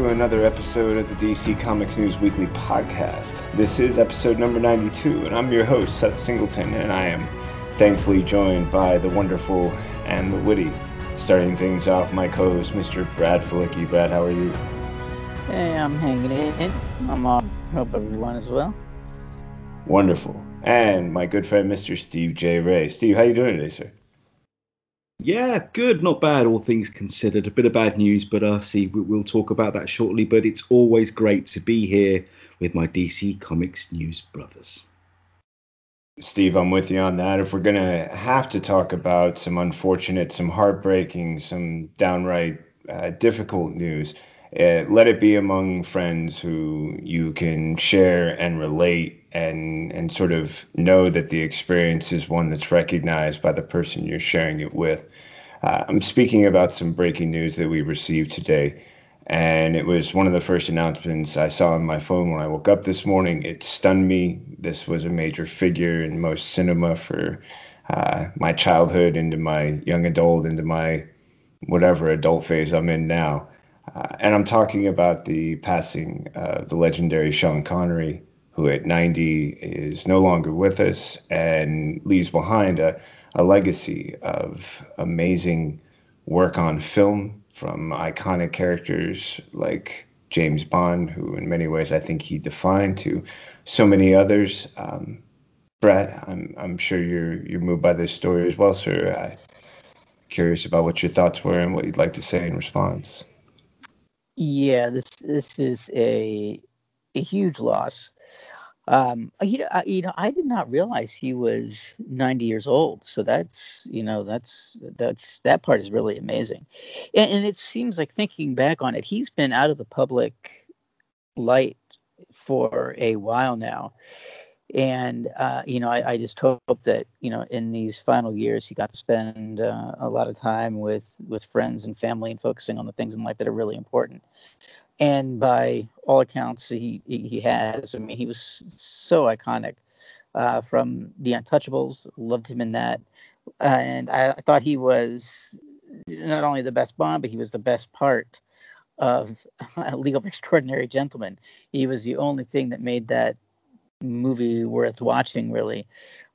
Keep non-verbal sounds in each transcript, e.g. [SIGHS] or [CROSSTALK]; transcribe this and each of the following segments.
Hello and welcome to another episode of the DC Comics News Weekly podcast. This is episode number 92, and I'm your host, Seth Singleton, and I am thankfully joined by the wonderful and the witty. Starting things off, my co host, Mr. Brad Felicki. Brad, how are you? Hey, I'm hanging in. I'm all. Hope everyone is well. Wonderful. And my good friend, Mr. Steve J. Ray. Steve, how are you doing today, sir? Yeah, good, not bad, all things considered. A bit of bad news, but uh, see, we'll talk about that shortly. But it's always great to be here with my DC Comics news brothers. Steve, I'm with you on that. If we're gonna have to talk about some unfortunate, some heartbreaking, some downright uh, difficult news, uh, let it be among friends who you can share and relate and and sort of know that the experience is one that's recognized by the person you're sharing it with. Uh, I'm speaking about some breaking news that we received today, and it was one of the first announcements I saw on my phone when I woke up this morning. It stunned me. This was a major figure in most cinema for uh, my childhood into my young adult into my whatever adult phase I'm in now. Uh, and I'm talking about the passing of the legendary Sean Connery, who at 90 is no longer with us and leaves behind a, a legacy of amazing work on film from iconic characters like James Bond, who in many ways I think he defined, to so many others. Um, Brad, I'm I'm sure you're you're moved by this story as well, sir. I'm curious about what your thoughts were and what you'd like to say in response. Yeah, this this is a a huge loss. Um, you know, I, you know, I did not realize he was 90 years old. So that's, you know, that's that's that part is really amazing. And, and it seems like thinking back on it, he's been out of the public light for a while now and uh, you know I, I, just hope that you know in these final years he got to spend uh, a lot of time with with friends and family and focusing on the things in life that are really important. And by all accounts he he has. I mean he was so iconic uh, from the untouchables. Loved him in that. And I, I thought he was not only the best bond but he was the best part of [LAUGHS] League of Extraordinary Gentlemen. He was the only thing that made that movie worth watching really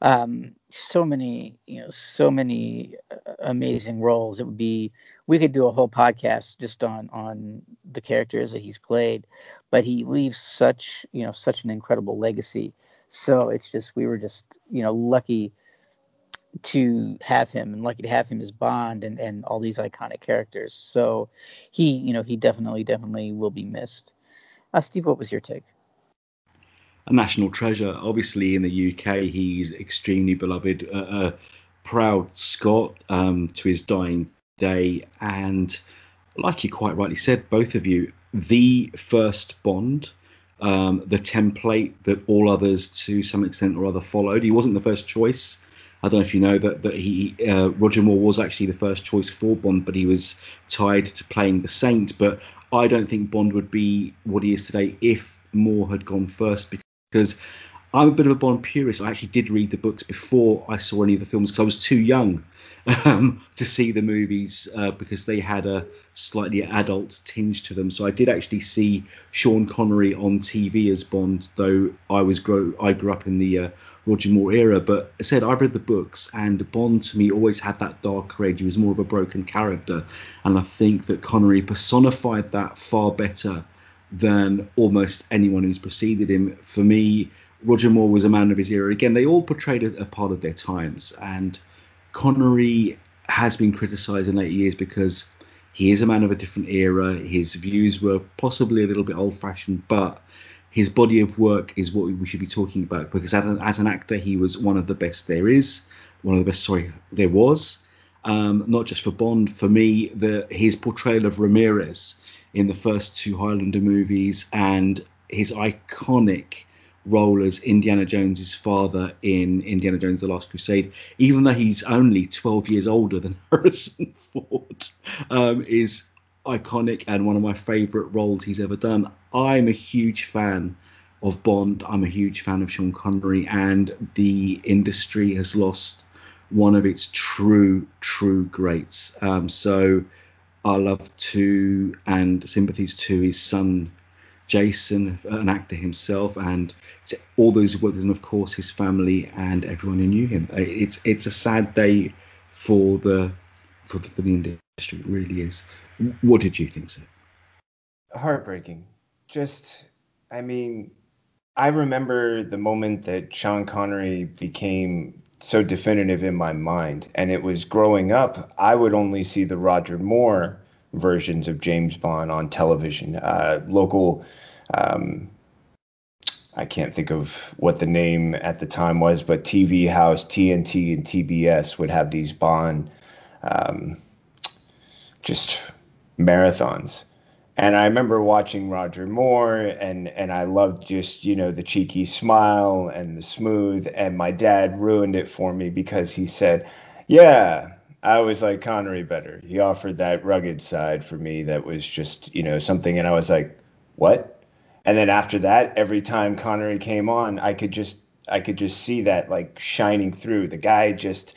um, so many you know so many uh, amazing roles it would be we could do a whole podcast just on on the characters that he's played but he leaves such you know such an incredible legacy so it's just we were just you know lucky to have him and lucky to have him as Bond and, and all these iconic characters. So he, you know, he definitely, definitely will be missed. Uh, Steve, what was your take? A national treasure. Obviously, in the UK, he's extremely beloved, a, a proud Scot um, to his dying day, and like you quite rightly said, both of you, the first Bond. Um, the template that all others, to some extent or other, followed. He wasn't the first choice. I don't know if you know that that he uh, Roger Moore was actually the first choice for Bond, but he was tied to playing the Saint. But I don't think Bond would be what he is today if Moore had gone first because I'm a bit of a Bond purist. I actually did read the books before I saw any of the films because I was too young [LAUGHS] um, to see the movies uh, because they had a slightly adult tinge to them. So I did actually see Sean Connery on TV as Bond, though I was grow I grew up in the uh, Roger Moore era. But I said I've read the books, and Bond to me always had that dark edge. He was more of a broken character, and I think that Connery personified that far better than almost anyone who's preceded him. For me, Roger Moore was a man of his era. Again, they all portrayed a, a part of their times, and Connery has been criticised in later years because he is a man of a different era. His views were possibly a little bit old-fashioned, but his body of work is what we should be talking about because as an, as an actor, he was one of the best there is, one of the best. Sorry, there was. Um, not just for Bond, for me, the his portrayal of Ramirez in the first two Highlander movies and his iconic role as Indiana Jones's father in Indiana Jones: The Last Crusade, even though he's only 12 years older than [LAUGHS] Harrison Ford, um, is iconic and one of my favourite roles he's ever done. I'm a huge fan of Bond. I'm a huge fan of Sean Connery, and the industry has lost one of its true, true greats. Um, so our love to and sympathies to his son Jason, an actor himself, and all those who worked with him, of course, his family and everyone who knew him. Uh, it's it's a sad day for the for the, for the industry. It really is. What did you think, sir? Heartbreaking. Just, I mean, I remember the moment that Sean Connery became so definitive in my mind, and it was growing up. I would only see the Roger Moore versions of James Bond on television. Uh, local, um, I can't think of what the name at the time was, but TV House, TNT, and TBS would have these Bond um, just marathons. And I remember watching Roger Moore, and and I loved just you know the cheeky smile and the smooth. And my dad ruined it for me because he said, "Yeah, I always like Connery better. He offered that rugged side for me that was just, you know, something. And I was like, what? And then after that, every time Connery came on, I could just, I could just see that like shining through. The guy just,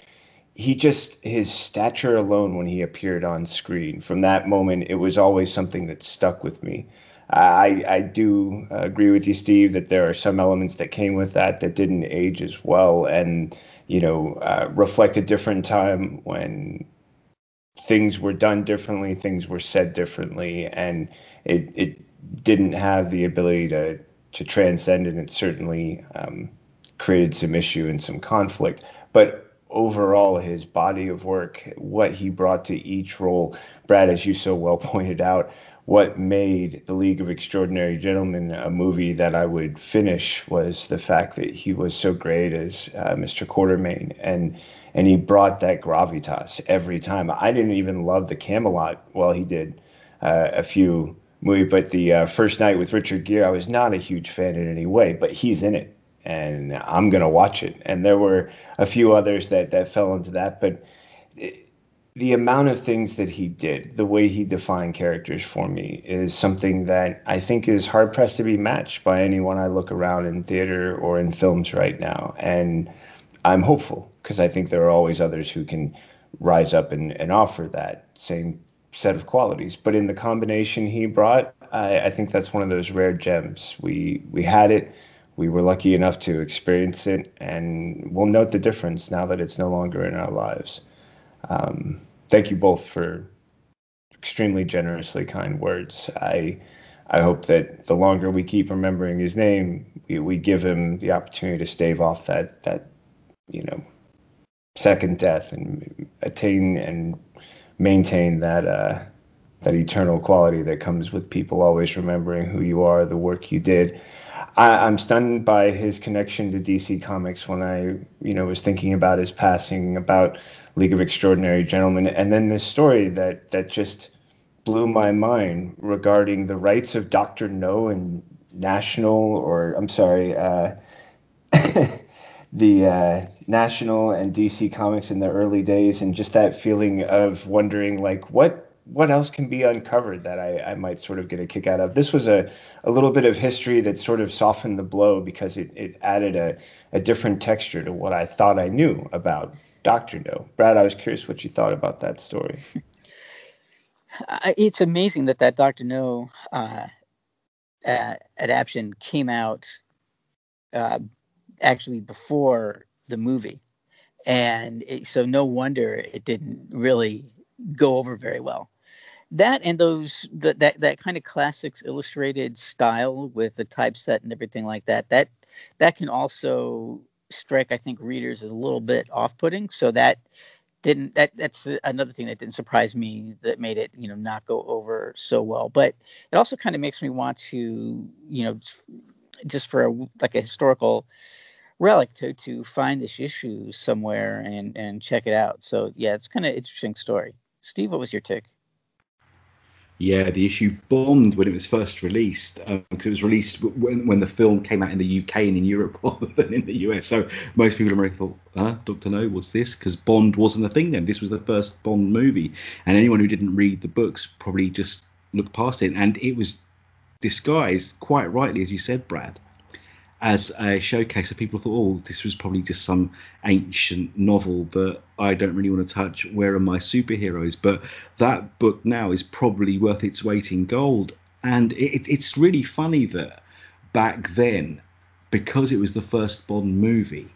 he just, his stature alone when he appeared on screen, from that moment, it was always something that stuck with me. I, I do agree with you, Steve, that there are some elements that came with that that didn't age as well. And, you know, uh, reflect a different time when things were done differently, things were said differently, and it, it didn't have the ability to to transcend, and it certainly um, created some issue and some conflict. But overall, his body of work, what he brought to each role, Brad, as you so well [LAUGHS] pointed out, what made The League of Extraordinary Gentlemen a movie that I would finish was the fact that he was so great as uh, Mr. Quatermain, and and he brought that gravitas every time. I didn't even love the Camelot. Well, he did uh, a few movies, but the uh, First Knight with Richard Gere, I was not a huge fan in any way, but he's in it, and I'm gonna watch it. And there were a few others that that fell into that, but. The amount of things that he did, the way he defined characters for me, is something that I think is hard pressed to be matched by anyone I look around in theater or in films right now. And I'm hopeful because I think there are always others who can rise up and, and offer that same set of qualities. But in the combination he brought, I, I think that's one of those rare gems. We we had it. We were lucky enough to experience it, and we'll note the difference now that it's no longer in our lives. Um, thank you both for extremely generously kind words. I I hope that the longer we keep remembering his name, we, we give him the opportunity to stave off that that you know second death and attain and maintain that uh, that eternal quality that comes with people always remembering who you are, the work you did. I, am stunned by his connection to DC Comics when I, you know, was thinking about his passing, about League of Extraordinary Gentlemen, and then this story that that just blew my mind regarding the rights of Doctor No and National, or I'm sorry, uh, [LAUGHS] the uh, National and DC Comics in the early days, and just that feeling of wondering like what what else can be uncovered that I, I might sort of get a kick out of. This was a, a little bit of history that sort of softened the blow because it, it added a, a different texture to what I thought I knew about Dr. No. Brad, I was curious what you thought about that story. [LAUGHS] It's amazing that that Dr. No uh, uh, adaptation came out uh, actually before the movie. And it, so no wonder it didn't really go over very well that and those the, that that kind of classics illustrated style with the typeset and everything like that that that can also strike i think readers as a little bit off-putting. So that didn't that that's another thing that didn't surprise me that made it you know not go over so well. But it also kind of makes me want to you know just for a, like a historical relic to to find this issue somewhere and and check it out. So yeah it's kind of interesting story. Steve what was your take yeah, the issue bombed when it was first released because um, it was released when, when the film came out in the UK and in Europe [LAUGHS] rather than in the US. So most people in America thought, huh, Doctor No, what's this? Because Bond wasn't a thing then. This was the first Bond movie. And anyone who didn't read the books probably just looked past it. And it was disguised, quite rightly, as you said, Brad, as a showcase. So people thought, oh, this was probably just some ancient novel that I don't really want to touch. Where are my superheroes? But that book now is probably worth its weight in gold. And it, it's really funny that back then, because it was the first Bond movie,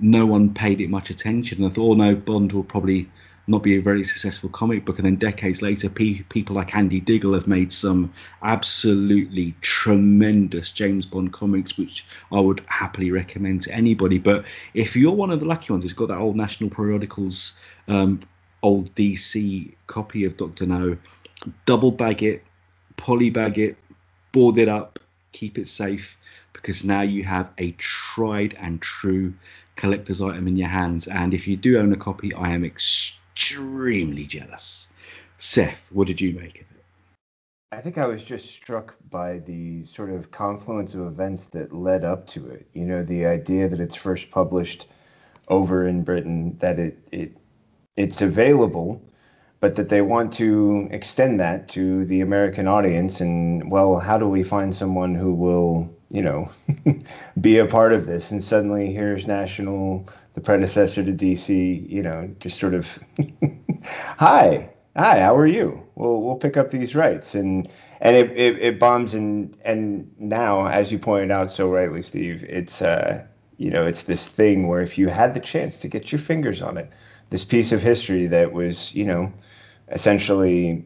no one paid it much attention. I thought, oh no, Bond will probably not be a very successful comic book. And then decades later, pe- people like Andy Diggle have made some absolutely tremendous James Bond comics, which I would happily recommend to anybody. But if you're one of the lucky ones who's got that old National Periodicals, um, old DC copy of Doctor No, double bag it, poly bag it, board it up, keep it safe, because now you have a tried and true collector's item in your hands. And if you do own a copy, I am extremely extremely jealous. Seth, what did you make of it? I think I was just struck by the sort of confluence of events that led up to it. You know, the idea that it's first published over in Britain, that it, it it's available, but that they want to extend that to the American audience. And well, how do we find someone who will, you know, [LAUGHS] be a part of this? And suddenly here's National the predecessor to DC, you know, just sort of, [LAUGHS] hi, hi, how are you? We'll we'll pick up these rights, and and it, it, it bombs, and and now, as you pointed out so rightly, Steve, it's uh, you know, it's this thing where if you had the chance to get your fingers on it, this piece of history that was, you know, essentially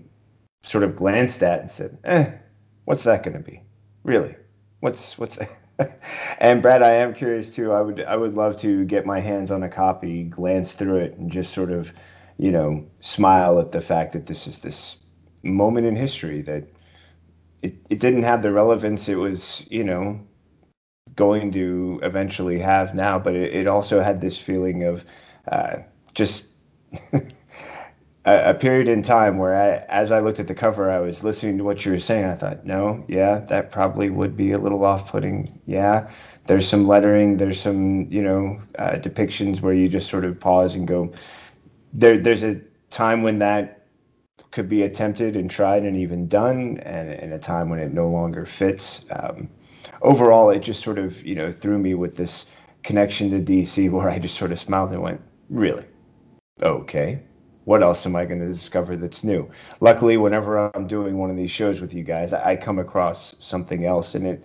sort of glanced at and said, eh, what's that going to be? Really? What's what's [LAUGHS] and Brad, I am curious too. I would I would love to get my hands on a copy, glance through it, and just sort of, you know, smile at the fact that this is this moment in history that it, it didn't have the relevance it was, you know, going to eventually have now, but it, it also had this feeling of uh, just [LAUGHS] a, a, period in time where I, as I looked at the cover, I was listening to what you were saying. I thought, no, yeah, that probably would be a little off-putting. Yeah, there's some lettering, there's some, you know, uh, depictions where you just sort of pause and go. There, there's a time when that could be attempted and tried and even done, and, and a time when it no longer fits. Um, overall, it just sort of, you know, threw me with this connection to DC [LAUGHS] where I just sort of smiled and went, really? Okay what else am I going to discover that's new? Luckily, whenever I'm doing one of these shows with you guys, I come across something else, and it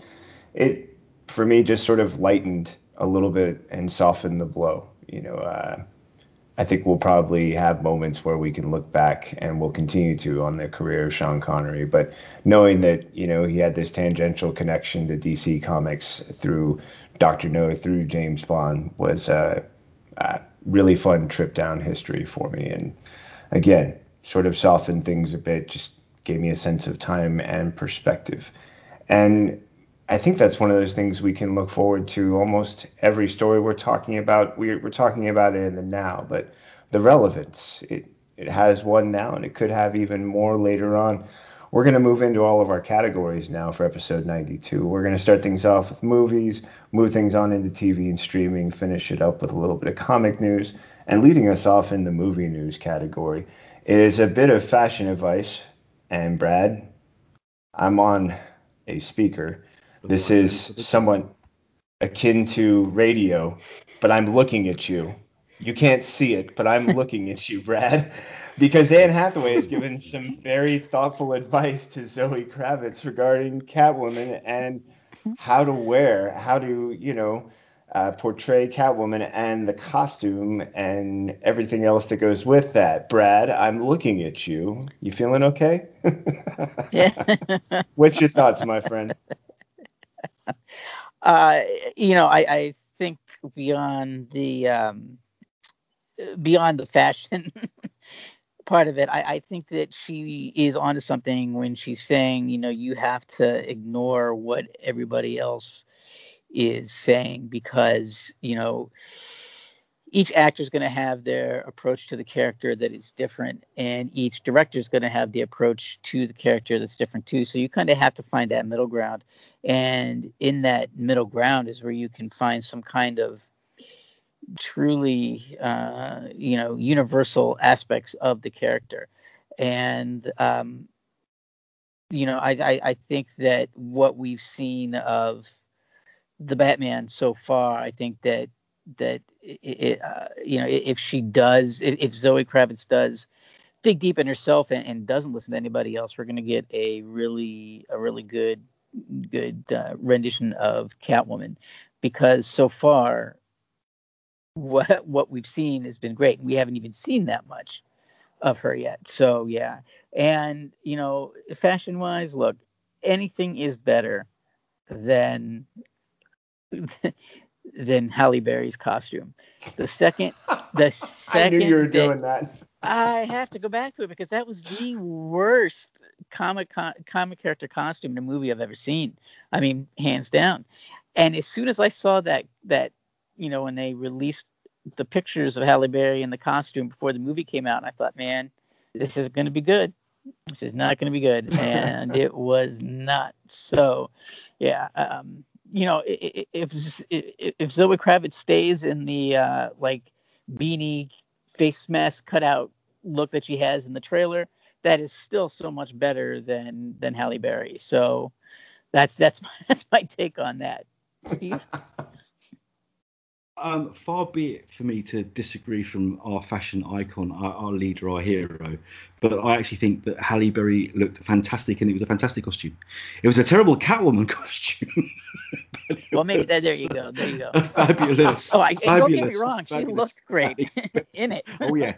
it for me just sort of lightened a little bit and softened the blow. You know, uh, I think we'll probably have moments where we can look back, and we'll continue to on the career of Sean Connery. But knowing that you know he had this tangential connection to DC Comics through Doctor No, through James Bond, was uh, uh, really fun trip down history for me. And again, sort of softened things a bit, just gave me a sense of time and perspective. And I think that's one of those things we can look forward to almost every story we're talking about. We're, we're talking about it in the now, but the relevance, it, it has one now and it could have even more later on. We're going to move into all of our categories now for episode 92. We're going to start things off with movies, move things on into TV and streaming, finish it up with a little bit of comic news, and leading us off in the movie news category is a bit of fashion advice. And Brad, I'm on a speaker. This is somewhat akin to radio, but I'm looking at you. You can't see it, but I'm looking at you, Brad because Anne Hathaway has given some very thoughtful advice to Zoe Kravitz regarding Catwoman and how to wear, how to, you know, uh, portray Catwoman and the costume and everything else that goes with that. Brad, I'm looking at you. You feeling okay? yeah. [LAUGHS] What's your thoughts, my friend? Uh, you know, I, I think beyond the um, beyond the fashion [LAUGHS] part of it. I, I think that she is onto something when she's saying, you know, you have to ignore what everybody else is saying because, you know, each actor is going to have their approach to the character that is different, and each director is going to have the approach to the character that's different too. So you kind of have to find that middle ground, and in that middle ground is where you can find some kind of truly uh, you know universal aspects of the character and um, you know I, I, I think that what we've seen of the Batman so far. I think that that it, uh, you know if she does, if Zoe Kravitz does dig deep in herself and, and doesn't listen to anybody else, we're going to get a really a really good good uh, rendition of Catwoman because so far what what we've seen has been great. We haven't even seen that much of her yet. So yeah, and you know, fashion wise, look, anything is better than [LAUGHS] than Halle Berry's costume. The second, the second [LAUGHS] I knew you were doing that. I have to go back to it because that was the worst comic comic character costume in a movie I've ever seen. I mean, hands down. And as soon as I saw that that you know when they released the pictures of Halle Berry in the costume before the movie came out, and I thought, man, this is going to be good. This is not going to be good, [LAUGHS] and it was not. So, yeah, um, you know, if if Zoe Kravitz stays in the uh, like beanie face mask cutout look that she has in the trailer, that is still so much better than than Halle Berry. So that's that's [LAUGHS] my, that's my take on that. Steve. [LAUGHS] Um, far be it for me to disagree from our fashion icon, our, our, leader, our hero, but I actually think that Halle Berry looked fantastic and it was a fantastic costume. It was a terrible Catwoman [LAUGHS] costume. well, maybe that, there you go. [LAUGHS] There you go. [LAUGHS] Fabulous. oh, I, fabulous, don't get me wrong. She looked great in it. oh, yeah.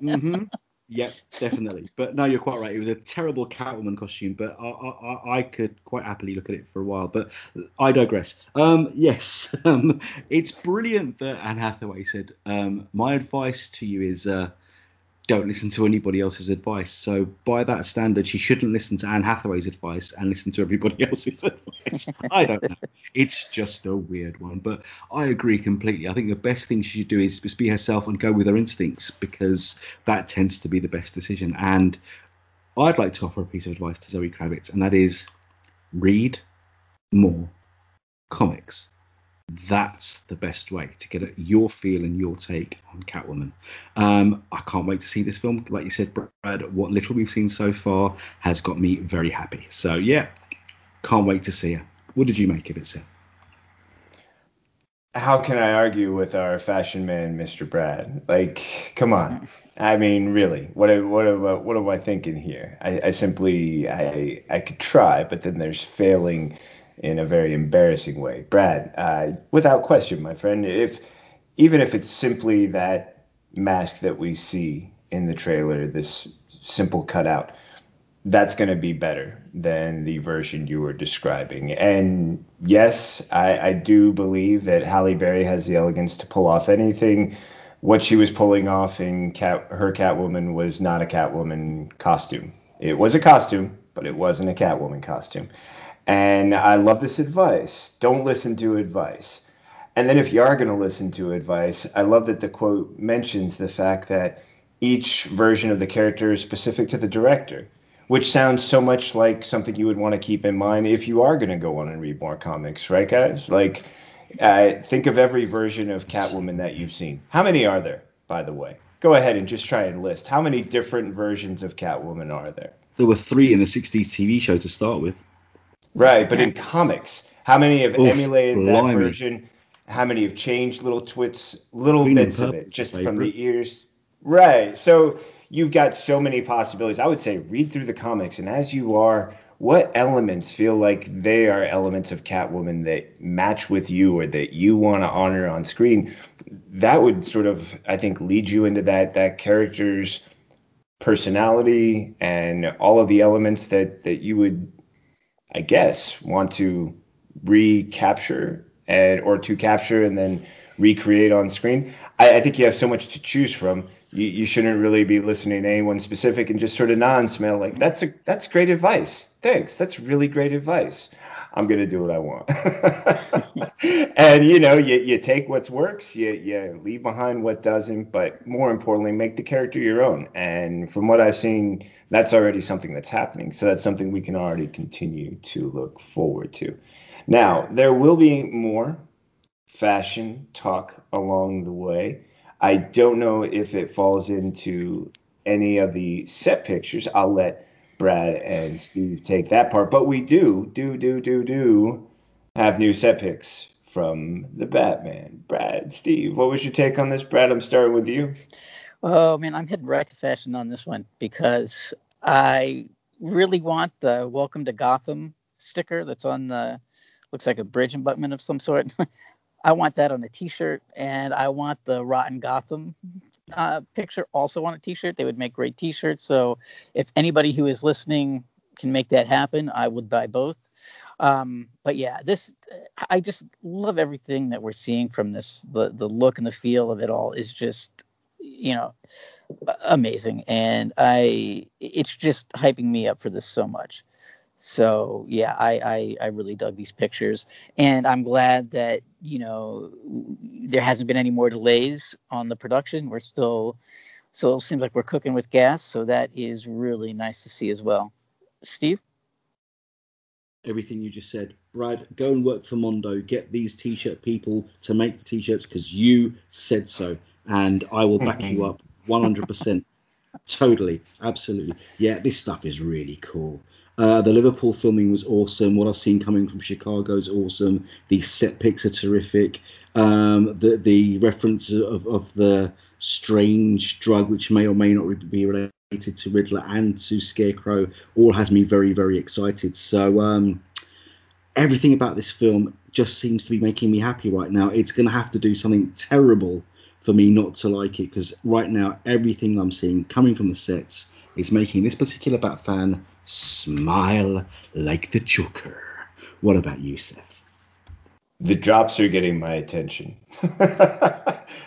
Mm-hmm. Yep, definitely. But no, you're quite right. It was a terrible Catwoman costume, but I, I, I could quite happily look at it for a while. But I digress. Um, yes, [LAUGHS] um, it's brilliant that Anne Hathaway said, um, "My advice to you is uh, don't listen to anybody else's advice. So by that standard, she shouldn't listen to Anne Hathaway's advice and listen to everybody [LAUGHS] else's advice. I don't know. It's just a weird one, but I agree completely. I think the best thing she should do is just be herself and go with her instincts because that tends to be the best decision. And I'd like to offer a piece of advice to Zoe Kravitz, and that is read more comics that's the best way to get your feel and your take on Catwoman. Um, I can't wait to see this film. Like you said, Brad, what little we've seen so far has got me very happy. So yeah, can't wait to see her. What did you make of it, Seth? How can I argue with our fashion man, Mr. Brad? Like, come on. I mean, really, what what what, what am I thinking here? I, I simply I I could try, but then there's failing in a very embarrassing way. Brad, uh, without question, my friend, if even if it's simply that mask that we see in the trailer, this simple cutout, that's going to be better than the version you were describing. And yes, I, I do believe that Halle Berry has the elegance to pull off anything. What she was pulling off in Cat, her Catwoman was not a Catwoman costume. It was a costume, but it wasn't a Catwoman costume. And I love this advice. Don't listen to advice. And then if you are going to listen to advice, I love that the quote mentions the fact that each version of the character is specific to the director, which sounds so much like something you would want to keep in mind if you are going to go on and read more comics, right, guys? Like, uh, think of every version of Catwoman that you've seen. How many are there, by the way? Go ahead and just try and list. How many different versions of Catwoman are there? There were three in the 60s TV show to start with. Right, but in comics, how many have Oof, emulated blimey. that version? How many have changed little twits, little Green bits of it, just from the ears? Right. So you've got so many possibilities. I would say read through the comics, and as you are, what elements feel like they are elements of Catwoman that match with you or that you want to honor on screen? That would sort of, I think, lead you into that that character's personality and all of the elements that that you would I guess, want to recapture and or to capture and then recreate on screen. I, I think you have so much to choose from. You, you shouldn't really be listening to anyone specific and just sort of non-smell like that's a that's great advice. Thanks. That's really great advice. I'm gonna do what I want. [LAUGHS] and you know, you, you take what works, you you leave behind what doesn't, but more importantly, make the character your own. And from what I've seen, that's already something that's happening. So that's something we can already continue to look forward to. Now, there will be more fashion talk along the way. I don't know if it falls into any of the set pictures. I'll let Brad and Steve take that part. But we do, do, do, do, do have new set picks from the Batman. Brad, Steve, what was your take on this? Brad, I'm starting with you. Oh man, I'm heading right to fashion on this one because I really want the "Welcome to Gotham" sticker that's on the looks like a bridge abutment of some sort. [LAUGHS] I want that on a T-shirt, and I want the Rotten Gotham uh, picture also on a T-shirt. They would make great T-shirts. So if anybody who is listening can make that happen, I would buy both. Um, but yeah, this I just love everything that we're seeing from this. The the look and the feel of it all is just you know amazing, and I it's just hyping me up for this so much. So yeah, I, I, I really dug these pictures, and I'm glad that you know there hasn't been any more delays on the production. We're still, so it seems like we're cooking with gas. So that is really nice to see as well. Steve. Everything you just said, Brad. Go and work for Mondo. Get these t-shirt people to make the t-shirts because you said so, and I will back you up 100%. [LAUGHS] totally, absolutely. Yeah, this stuff is really cool. Uh, the Liverpool filming was awesome. What I've seen coming from Chicago is awesome. The set pics are terrific. Um, the the reference of, of the strange drug, which may or may not be related to Riddler and to Scarecrow, all has me very very excited. So um, everything about this film just seems to be making me happy right now. It's going to have to do something terrible for me not to like it because right now everything I'm seeing coming from the sets is making this particular Bat fan smile like the Joker. What about you, Seth? The drops are getting my attention. [LAUGHS]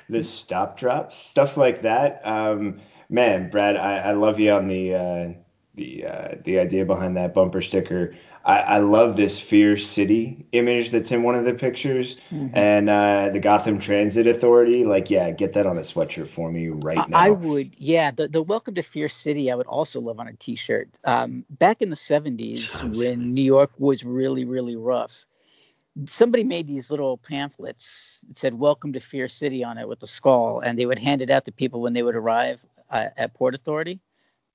the stop drops, stuff like that. Um, man, Brad, I, I love you on the uh, the uh, the idea behind that bumper sticker. I, I love this Fear City image that's in one of the pictures, mm-hmm. and uh, the Gotham Transit Authority. Like, yeah, get that on a sweatshirt for me right now. I would, yeah. The the Welcome to Fear City, I would also love on a T-shirt. Um, back in the '70s, when New York was really really rough, somebody made these little pamphlets that said "Welcome to Fear City" on it with the skull, and they would hand it out to people when they would arrive uh, at Port Authority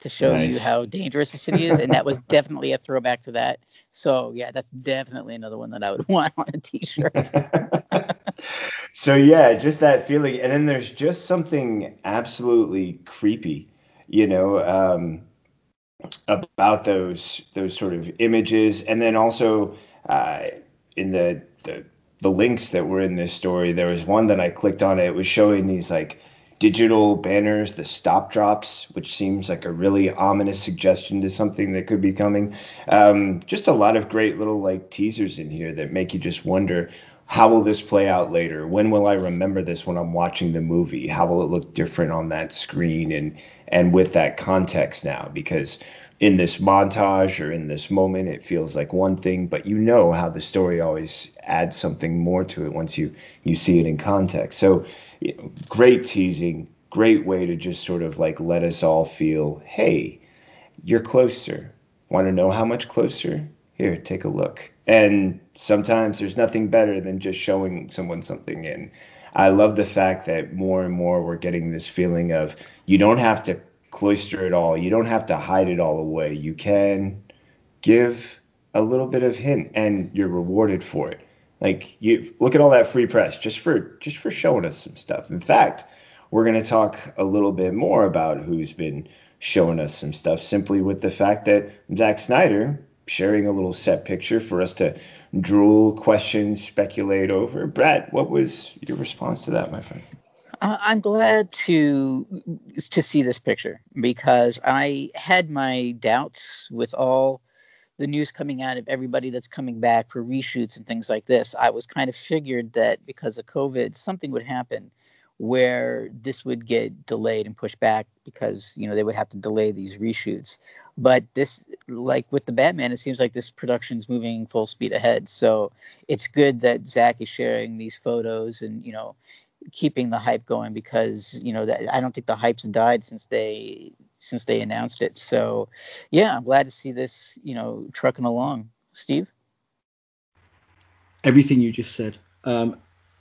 to show nice. you how dangerous the city is, and that was definitely a throwback to that. So yeah, that's definitely another one that I would [LAUGHS] want on a T-shirt. [LAUGHS] so yeah, just that feeling, and then there's just something absolutely creepy, you know, um, about those those sort of images, and then also uh, in the, the the links that were in this story, there was one that I clicked on. It was showing these like digital banners, the stop drops, which seems like a really ominous suggestion to something that could be coming. Um, just a lot of great little like teasers in here that make you just wonder how will this play out later? When will I remember this when I'm watching the movie? How will it look different on that screen and and with that context now? Because in this montage or in this moment, it feels like one thing, but you know how the story always adds something more to it once you you see it in context. So, you know, great teasing, great way to just sort of like let us all feel, hey, you're closer. Want to know how much closer? Here, take a look. And sometimes there's nothing better than just showing someone something And I love the fact that more and more we're getting this feeling of you don't have to cloister it all. You don't have to hide it all away. You can give a little bit of hint and you're rewarded for it. Like you look at all that free press just for just for showing us some stuff. In fact, we're going to talk a little bit more about who's been showing us some stuff simply with the fact that Zack Snyder sharing a little set picture for us to drool, question, speculate over. Brad, what was your response to that, my friend? Uh, I'm glad to to see this picture because I had my doubts with all the news coming out of everybody that's coming back for reshoots and things like this. I was kind of figured that because of COVID, something would happen where this would get delayed and pushed back because you know they would have to delay these reshoots. But this, like with the Batman, it seems like this production's moving full speed ahead. So it's good that Zack is sharing these photos and you know keeping the hype going because you know that I don't think the hype's died since they since they announced it. So yeah, I'm glad to see this you know trucking along. Steve. Everything you just said. Um,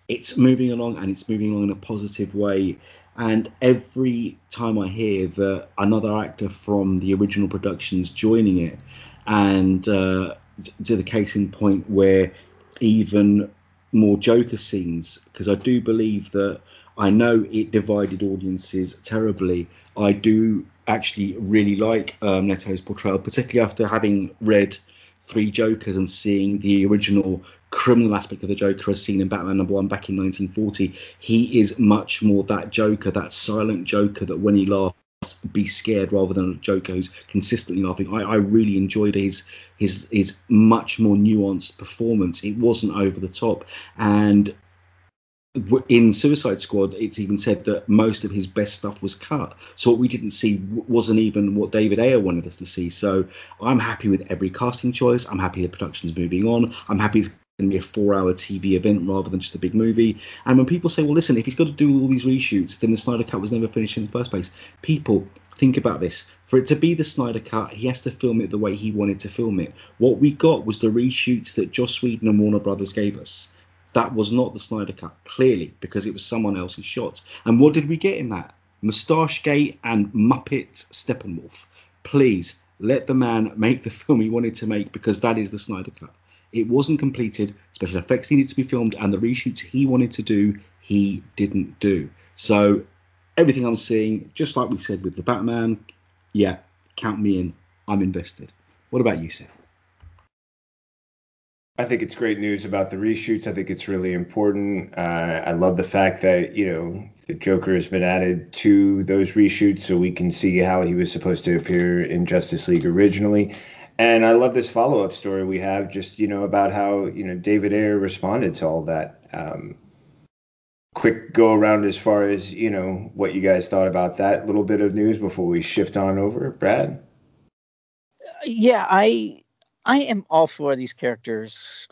it's moving along and it's moving along in a positive way. And every time I hear that another actor from the original productions joining it, and uh, to the case in point where even more Joker scenes because I do believe that I know it divided audiences terribly. I do actually really like um, Leto's portrayal, particularly after having read Three Jokers and seeing the original criminal aspect of the Joker as seen in Batman number one back in 1940. He is much more that Joker, that silent Joker that when he laughs be scared rather than a Joker who's consistently laughing. I, I really enjoyed his his his much more nuanced performance. It wasn't over the top, and in Suicide Squad, it's even said that most of his best stuff was cut. So what we didn't see wasn't even what David Ayer wanted us to see. So I'm happy with every casting choice. I'm happy the production's moving on. I'm happy it's going to be a four-hour TV event rather than just a big movie. And when people say, well, listen, if he's got to do all these reshoots, then the Snyder Cut was never finished in the first place. People, think about this. For it to be the Snyder Cut, he has to film it the way he wanted to film it. What we got was the reshoots that Joss Whedon and Warner Brothers gave us. That was not the Snyder Cut, clearly, because it was someone else's shots. And what did we get in that? Moustache Gate and Muppet Steppenwolf. Please let the man make the film he wanted to make because that is the Snyder Cut. It wasn't completed. Special effects needed to be filmed, and the reshoots he wanted to do, he didn't do. So everything I'm seeing, just like we said with the Batman, yeah, count me in. I'm invested. What about you, Sam? I think it's great news about the reshoots. I think it's really important. Uh, I love the fact that you know the Joker has been added to those reshoots, so we can see how he was supposed to appear in Justice League originally. And I love this follow-up story we have, just you know about how you know David Ayer responded to all that. Um, quick go around as far as you know what you guys thought about that little bit of news before we shift on over, Brad. Yeah, I I am all for these characters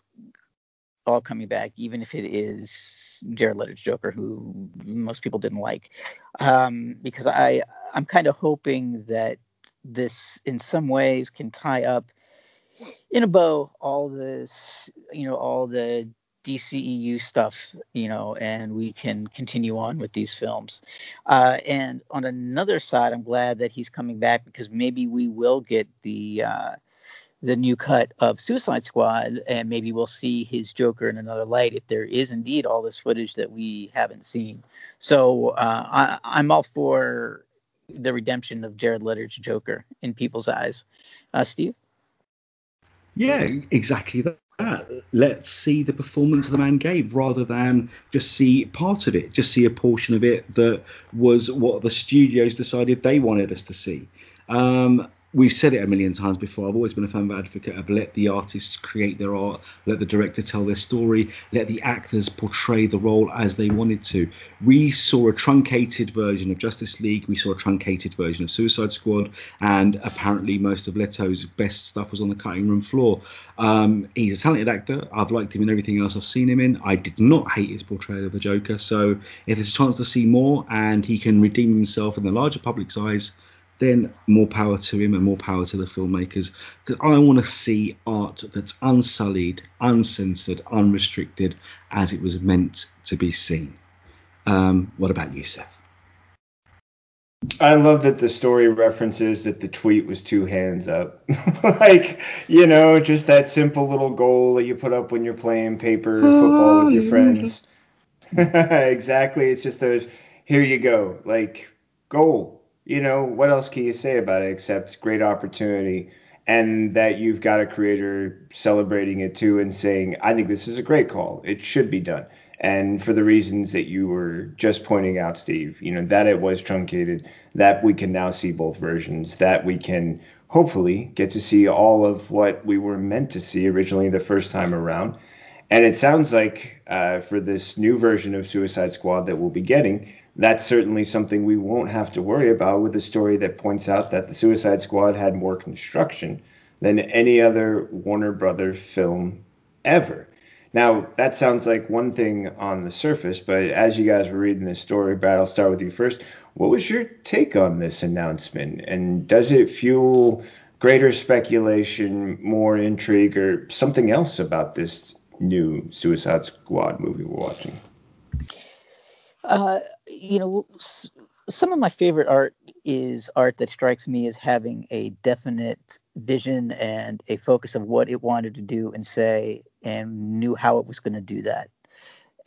all coming back, even if it is Jared Leto's Joker, who most people didn't like, um, because I I'm kind of hoping that this in some ways can tie up in a bow all this you know all the DCEU stuff, you know, and we can continue on with these films. Uh, and on another side, I'm glad that he's coming back because maybe we will get the uh, the new cut of Suicide Squad, and maybe we'll see his Joker in another light if there is indeed all this footage that we haven't seen. So uh, I, I'm all for the redemption of Jared Leto's Joker in people's eyes. Uh, Steve? Yeah, exactly that. Let's see the performance the man gave rather than just see part of it, just see a portion of it that was what the studios decided they wanted us to see. Um, we've said it a million times before. I've always been a firm advocate of let the artists create their art, let the director tell their story, let the actors portray the role as they wanted to. We saw a truncated version of Justice League, we saw a truncated version of Suicide Squad, and apparently most of Leto's best stuff was on the cutting room floor. Um, he's a talented actor. I've liked him in everything else I've seen him in. I did not hate his portrayal of the Joker. So if there's a chance to see more and he can redeem himself in the larger public's eyes, then more power to him and more power to the filmmakers. Because I want to see art that's unsullied, uncensored, unrestricted, as it was meant to be seen. Um, what about you, Seth? I love that the story references that the tweet was two hands up. [LAUGHS] like, you know, just that simple little goal that you put up when you're playing paper football with your friends. [LAUGHS] exactly. It's just those, here you go, like, goal you know, what else can you say about it except great opportunity and that you've got a creator celebrating it too and saying, I think this is a great call. It should be done. And for the reasons that you were just pointing out, Steve, you know, that it was truncated, that we can now see both versions, that we can hopefully get to see all of what we were meant to see originally the first time around. And it sounds like uh, for this new version of Suicide Squad that we'll be getting, that's certainly something we won't have to worry about with a story that points out that the Suicide Squad had more construction than any other Warner Brothers film ever. Now, that sounds like one thing on the surface, but as you guys were reading this story, Brad, I'll start with you first. What was your take on this announcement? And does it fuel greater speculation, more intrigue, or something else about this new Suicide Squad movie we're watching? Uh, you know, some of my favorite art is art that strikes me as having a definite vision and a focus of what it wanted to do and say and knew how it was going to do that.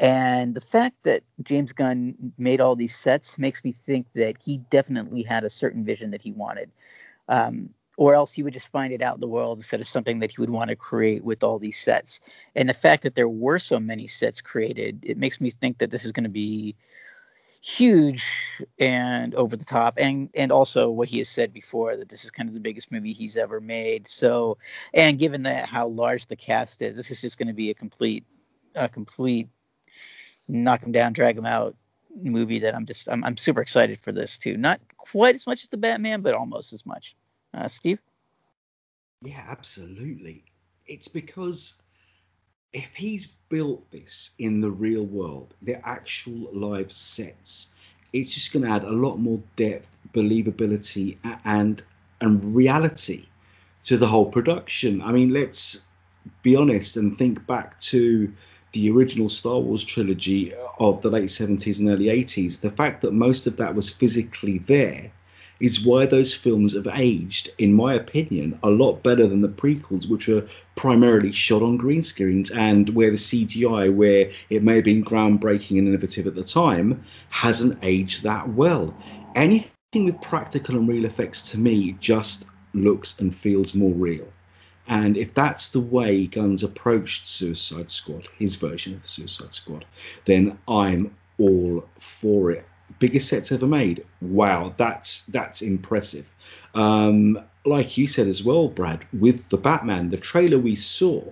And the fact that James Gunn made all these sets makes me think that he definitely had a certain vision that he wanted. Um, or else he would just find it out in the world instead of something that he would want to create with all these sets. And the fact that there were so many sets created, it makes me think that this is going to be huge and over the top and and also what he has said before that this is kind of the biggest movie he's ever made. So and given that how large the cast is this is just going to be a complete a complete knock him down drag him out movie that i'm just i'm, I'm super excited for this too. Not quite as much as the batman but almost as much uh, steve yeah absolutely it's because if he's built this in the real world, the actual live sets, it's just going to add a lot more depth, believability, and and reality to the whole production. I mean, let's be honest and think back to the original Star Wars trilogy of the late 70s and early 80s. The fact that most of that was physically there is why those films have aged, in my opinion, a lot better than the prequels, which were primarily shot on green screens and where the CGI, where it may have been groundbreaking and innovative at the time, hasn't aged that well. Anything with practical and real effects to me just looks and feels more real. And if that's the way Gunn's approached Suicide Squad, his version of the Suicide Squad, then I'm all for it biggest sets ever made. Wow, that's that's impressive. Um, like you said as well, Brad, with the Batman, the trailer we saw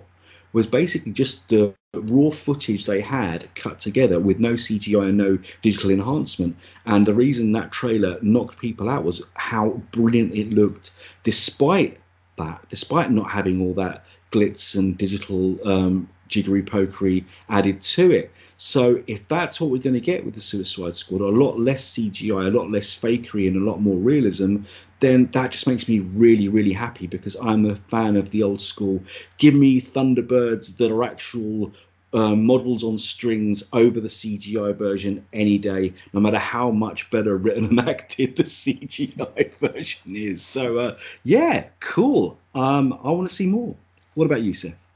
was basically just the raw footage they had cut together with no CGI and no digital enhancement. And the reason that trailer knocked people out was how brilliant it looked, despite that, despite not having all that glitz and digital um, jiggery pokery added to it. So if that's what we're going to get with the Suicide Squad, a lot less CGI, a lot less fakery, and a lot more realism, then that just makes me really, really happy because I'm a fan of the old school. Give me Thunderbirds that are actual uh, models on strings over the CGI version any day, no matter how much better written and [LAUGHS] acted the CGI [LAUGHS] version is. So uh, yeah, cool. Um, I want to see more. What about you, Seth?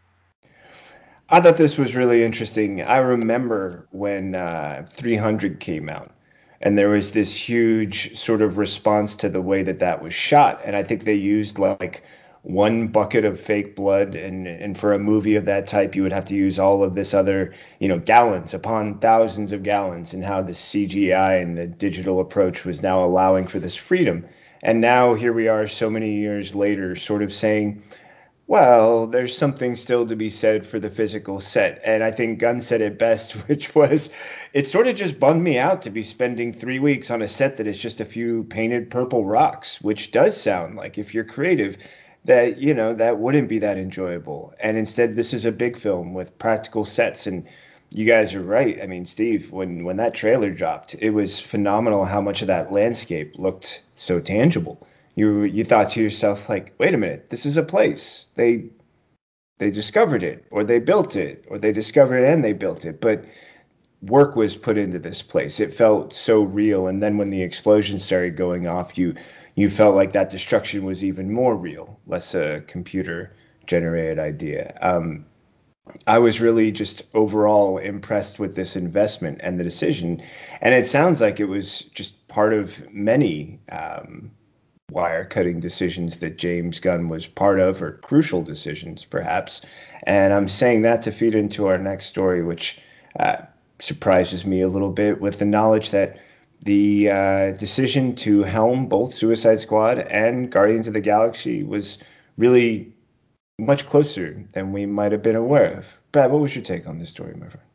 I thought this was really interesting. I remember when uh, 300 came out, and there was this huge sort of response to the way that that was shot, and I think they used like one bucket of fake blood and and for a movie of that type you would have to use all of this other you know gallons upon thousands of gallons and how the CGI and the digital approach was now allowing for this freedom and now here we are so many years later sort of saying well, there's something still to be said for the physical set. And I think Gunn said it best, [LAUGHS] which was it sort of just bummed me out to be spending three weeks on a set that is just a few painted purple rocks, which does sound like if you're creative, that, you know, that wouldn't be that enjoyable. And instead, this is a big film with practical sets. And you guys are right. I mean, Steve, when, when that trailer dropped, it was phenomenal how much of that landscape looked so tangible you you thought to yourself like, wait a minute, this is a place. They they discovered it, or they built it, or they discovered it and they built it, but work was put into this place. It felt so real, and then when the explosion started going off, you you felt like that destruction was even more real, less a computer generated idea. Um, I was really just overall impressed with this investment and the decision, and it sounds like it was just part of many um, wire cutting decisions that James Gunn was part of, or crucial decisions perhaps. And I'm saying that to feed into our next story, which uh, surprises me a little bit with the knowledge that the uh, decision to helm both Suicide Squad and Guardians of the Galaxy was really much closer than we might have been aware of. Brad, what was your take on this story, my friend?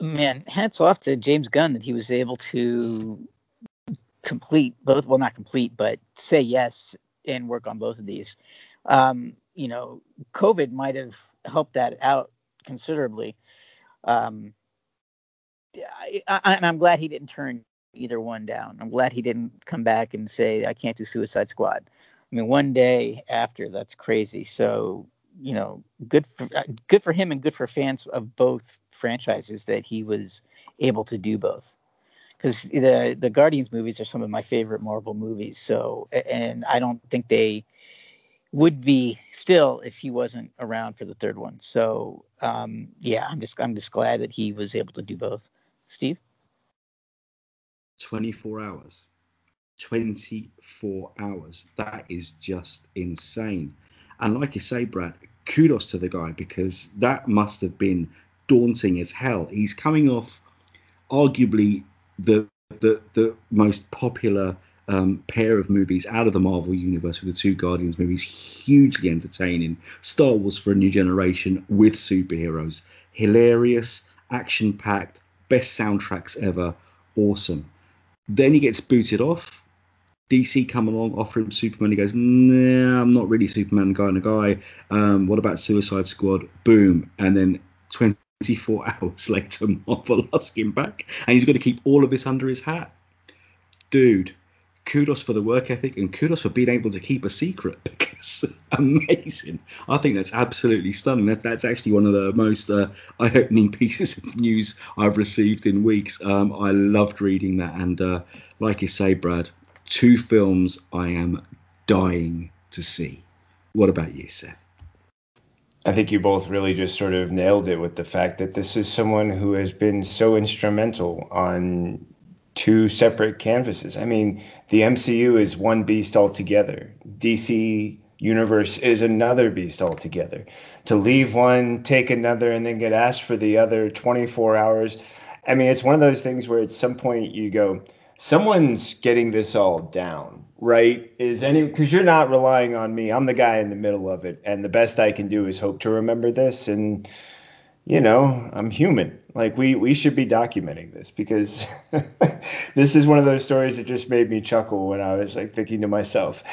Man, hats off to James Gunn that he was able to complete both well not complete but say yes and work on both of these. Um, you know covid might have helped that out considerably. Um, I, I, and i'm glad he didn't turn either one down. I'm glad he didn't come back and say i can't do suicide squad. I mean one day after that's crazy. So you know good for good for him and good for fans of both franchises that he was able to do both because the the Guardians movies are some of my favorite Marvel movies. So, and I don't think they would be still if he wasn't around for the third one. So um, yeah, I'm just I'm just glad that he was able to do both. Steve. 24 hours. 24 hours. That is just insane. And like you say, Brad, kudos to the guy because that must have been daunting as hell. He's coming off arguably the the the most popular um, pair of movies out of the Marvel universe with the two Guardians movies, hugely entertaining. Star Wars for a new generation with superheroes, hilarious, action packed, best soundtracks ever, awesome. Then he gets booted off. DC come along, offer him Superman. He goes, Nah, I'm not really Superman kind of guy. Um, what about Suicide Squad? Boom. And then 24 [LAUGHS] hours later, Marvel [LAUGHS] ask him back, and he's got to keep all of this under his hat. Dude, kudos for the work ethic and kudos for being able to keep a secret [LAUGHS] because amazing. I think that's absolutely stunning. That, that's actually one of the most uh, eye-opening pieces of news I've received in weeks. Um, I loved reading that, and uh, like you say, Brad, two films I am dying to see. What about you, Seth? I think you both really just sort of nailed it with the fact that this is someone who has been so instrumental on two separate canvases. I mean, the MCU is one beast altogether. DC universe is another beast altogether. To leave one, take another, and then get asked for the other 24 hours. I mean, it's one of those things where at some point you go, someone's getting this all down, right? Is any because you're not relying on me. I'm the guy in the middle of it, and the best I can do is hope to remember this. And you know, I'm human. Like we we should be documenting this because [LAUGHS] this is one of those stories that just made me chuckle when I was like thinking to myself,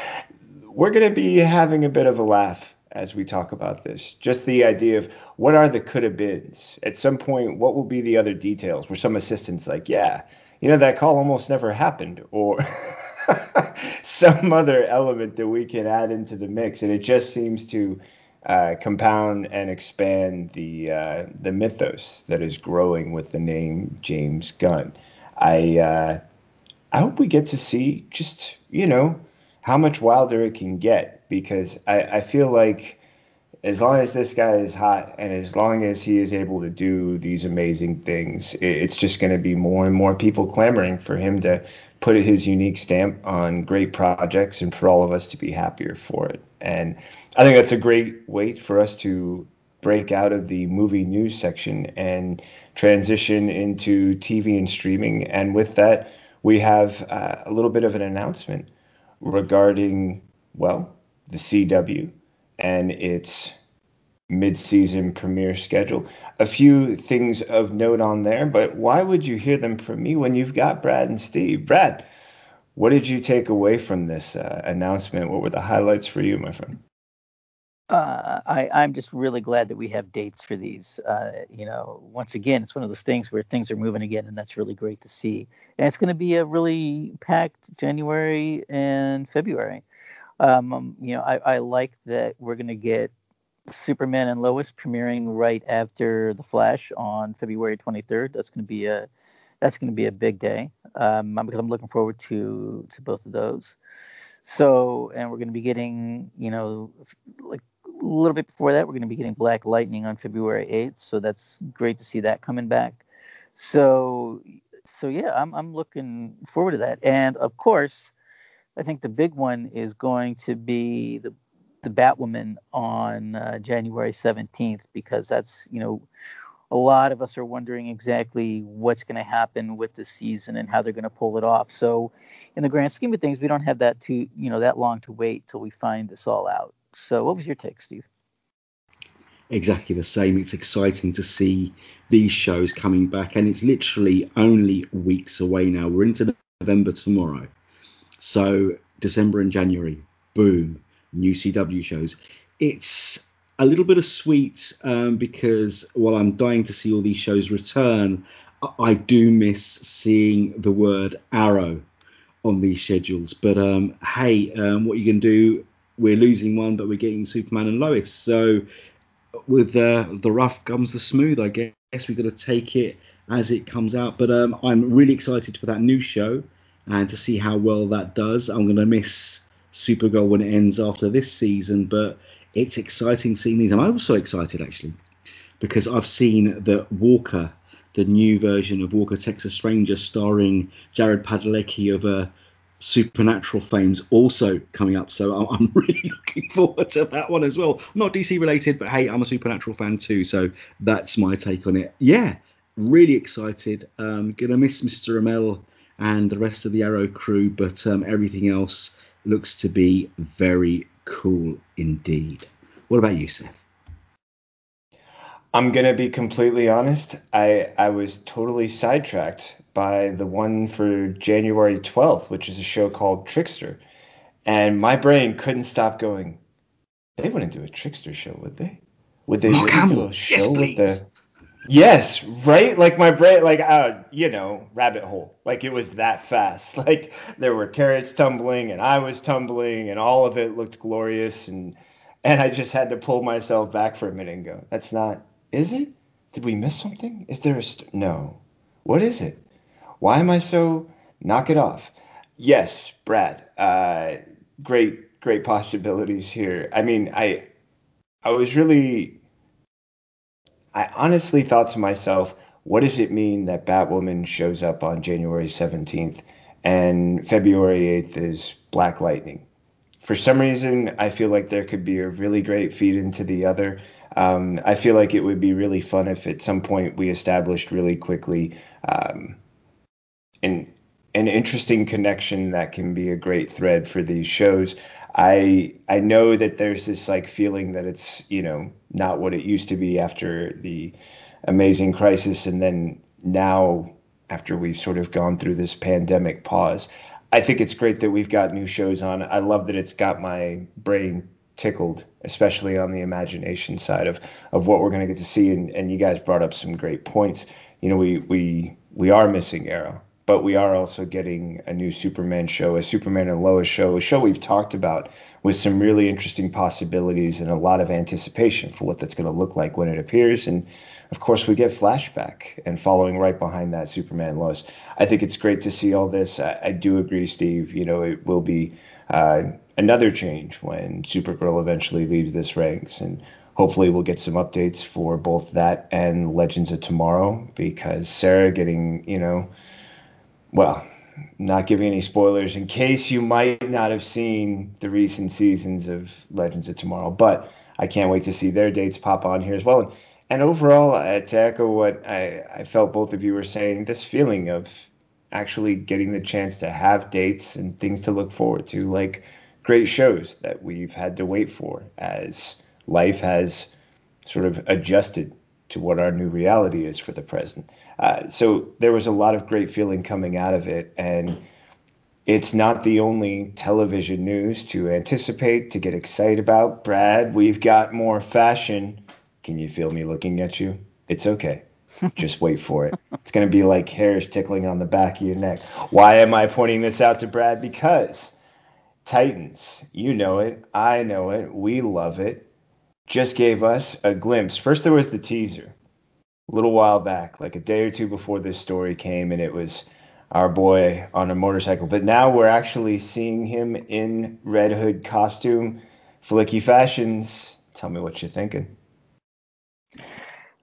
we're gonna be having a bit of a laugh as we talk about this. Just the idea of what are the could have beens. At some point, what will be the other details? Where some assistant's like, yeah, you know, that call almost never happened, or [LAUGHS] [LAUGHS] some other element that we can add into the mix. And it just seems to uh, compound and expand the uh, the mythos that is growing with the name James Gunn. I uh, I hope we get to see just you know how much wilder it can get because I, I feel like as long as this guy is hot and as long as he is able to do these amazing things, it's just going to be more and more people clamoring for him to put his unique stamp on great projects and for all of us to be happier for it. And I think that's a great way for us to break out of the movie news section and transition into TV and streaming. And with that, we have uh, a little bit of an announcement regarding, well, the CW and its mid-season premiere schedule. A few things of note on there, but why would you hear them from me when you've got Brad and Steve? Brad, what did you take away from this uh, announcement? What were the highlights for you, my friend? Uh, I, I'm just really glad that we have dates for these. Uh, you know, once again, it's one of those things where things are moving again, and that's really great to see. And it's going to be a really packed January and February. Um, um, you know, I, I like that we're going to get Superman and Lois premiering right after The Flash on February 23rd. That's going to be a that's going to be a big day um, because I'm looking forward to to both of those. So, and we're going to be getting, you know, like a little bit before that, we're going to be getting Black Lightning on February 8th. So that's great to see that coming back. So, so yeah, I'm I'm looking forward to that. And of course, I think the big one is going to be the the Batwoman on uh, January 17th because that's you know a lot of us are wondering exactly what's going to happen with the season and how they're going to pull it off. So in the grand scheme of things, we don't have that too you know that long to wait till we find this all out. So what was your take, Steve? Exactly the same. It's exciting to see these shows coming back, and it's literally only weeks away now. We're into November tomorrow. So December and January, boom, new CW shows. It's a little bit of sweet um, because while I'm dying to see all these shows return, I do miss seeing the word Arrow on these schedules. But um, hey, um, what you can do? We're losing one, but we're getting Superman and Lois. So with the rough comes the smooth. I guess we've got to take it as it comes out. But um, I'm really excited for that new show and to see how well that does. I'm going to miss Supergirl when it ends after this season, but it's exciting seeing these. I'm also excited actually because I've seen that Walker, the new version of Walker Texas Ranger, starring Jared Padalecki of uh, Supernatural fame's also coming up. So I'm [LAUGHS] really looking forward to that one as well. Not DC related, but hey, I'm a Supernatural fan too, so that's my take on it. Yeah, really excited. Um, gonna miss Mr. Amell and the rest of the Arrow crew, but um, everything else looks to be very cool indeed. What about you, Seth? I'm gonna be completely honest. I I was totally sidetracked by the one for January 12th, which is a show called Trickster, and my brain couldn't stop going. They wouldn't do a Trickster show, would they? Would they Mark really Hamill. do a show Yes, with the? Yes, right. Like my brain, like uh, you know, rabbit hole. Like it was that fast. [LAUGHS] Like there were carrots tumbling, and I was tumbling, and all of it looked glorious, and and I just had to pull myself back for a minute and go, "That's not. Is it? Did we miss something? Is there a st- no? What is it? Why am I so knock it off? Yes, Brad. Uh, great, great possibilities here. I mean, I, I was really, I honestly thought to myself, what does it mean that Batwoman shows up on January 17th and February 8th is Black Lightning? For some reason, I feel like there could be a really great feed into the other. Um, I feel like it would be really fun if at some point we established really quickly um, an an interesting connection that can be a great thread for these shows. I I know that there's this like feeling that it's you know not what it used to be after the amazing crisis and then now after we've sort of gone through this pandemic pause. I think it's great that we've got new shows on. I love that it's got my brain tickled, especially on the imagination side of of what we're going to get to see. And, and you guys brought up some great points. You know, we we we are missing Arrow, but we are also getting a new Superman show, a Superman and Lois show, a show we've talked about with some really interesting possibilities and a lot of anticipation for what that's going to look like when it appears. And of course, we get flashback and following right behind that Superman and Lois. I think it's great to see all this. I, I do agree, Steve. You know, it will be uh, another change when Supergirl eventually leaves this ranks, and hopefully we'll get some updates for both that and Legends of Tomorrow because Sarah getting, you know, well, not giving any spoilers in case you might not have seen the recent seasons of Legends of Tomorrow, but I can't wait to see their dates pop on here as well. And, and overall, uh, to echo what I, I felt both of you were saying, this feeling of actually getting the chance to have dates and things to look forward to, like great shows that we've had to wait for as life has sort of adjusted to what our new reality is for the present. Uh, so there was a lot of great feeling coming out of it, and it's not the only television news to anticipate, to get excited about. Brad, we've got more fashion. Can you feel me looking at you? It's okay. [LAUGHS] Just wait for it. It's going to be like hairs tickling on the back of your neck. Why am I pointing this out to Brad? Because Titans, you know it. I know it. We love it. Just gave us a glimpse. First, there was the teaser a little while back, like a day or two before this story came, and it was our boy on a motorcycle. But now we're actually seeing him in Red Hood costume. Flicky Fashions, tell me what you're thinking. Uh,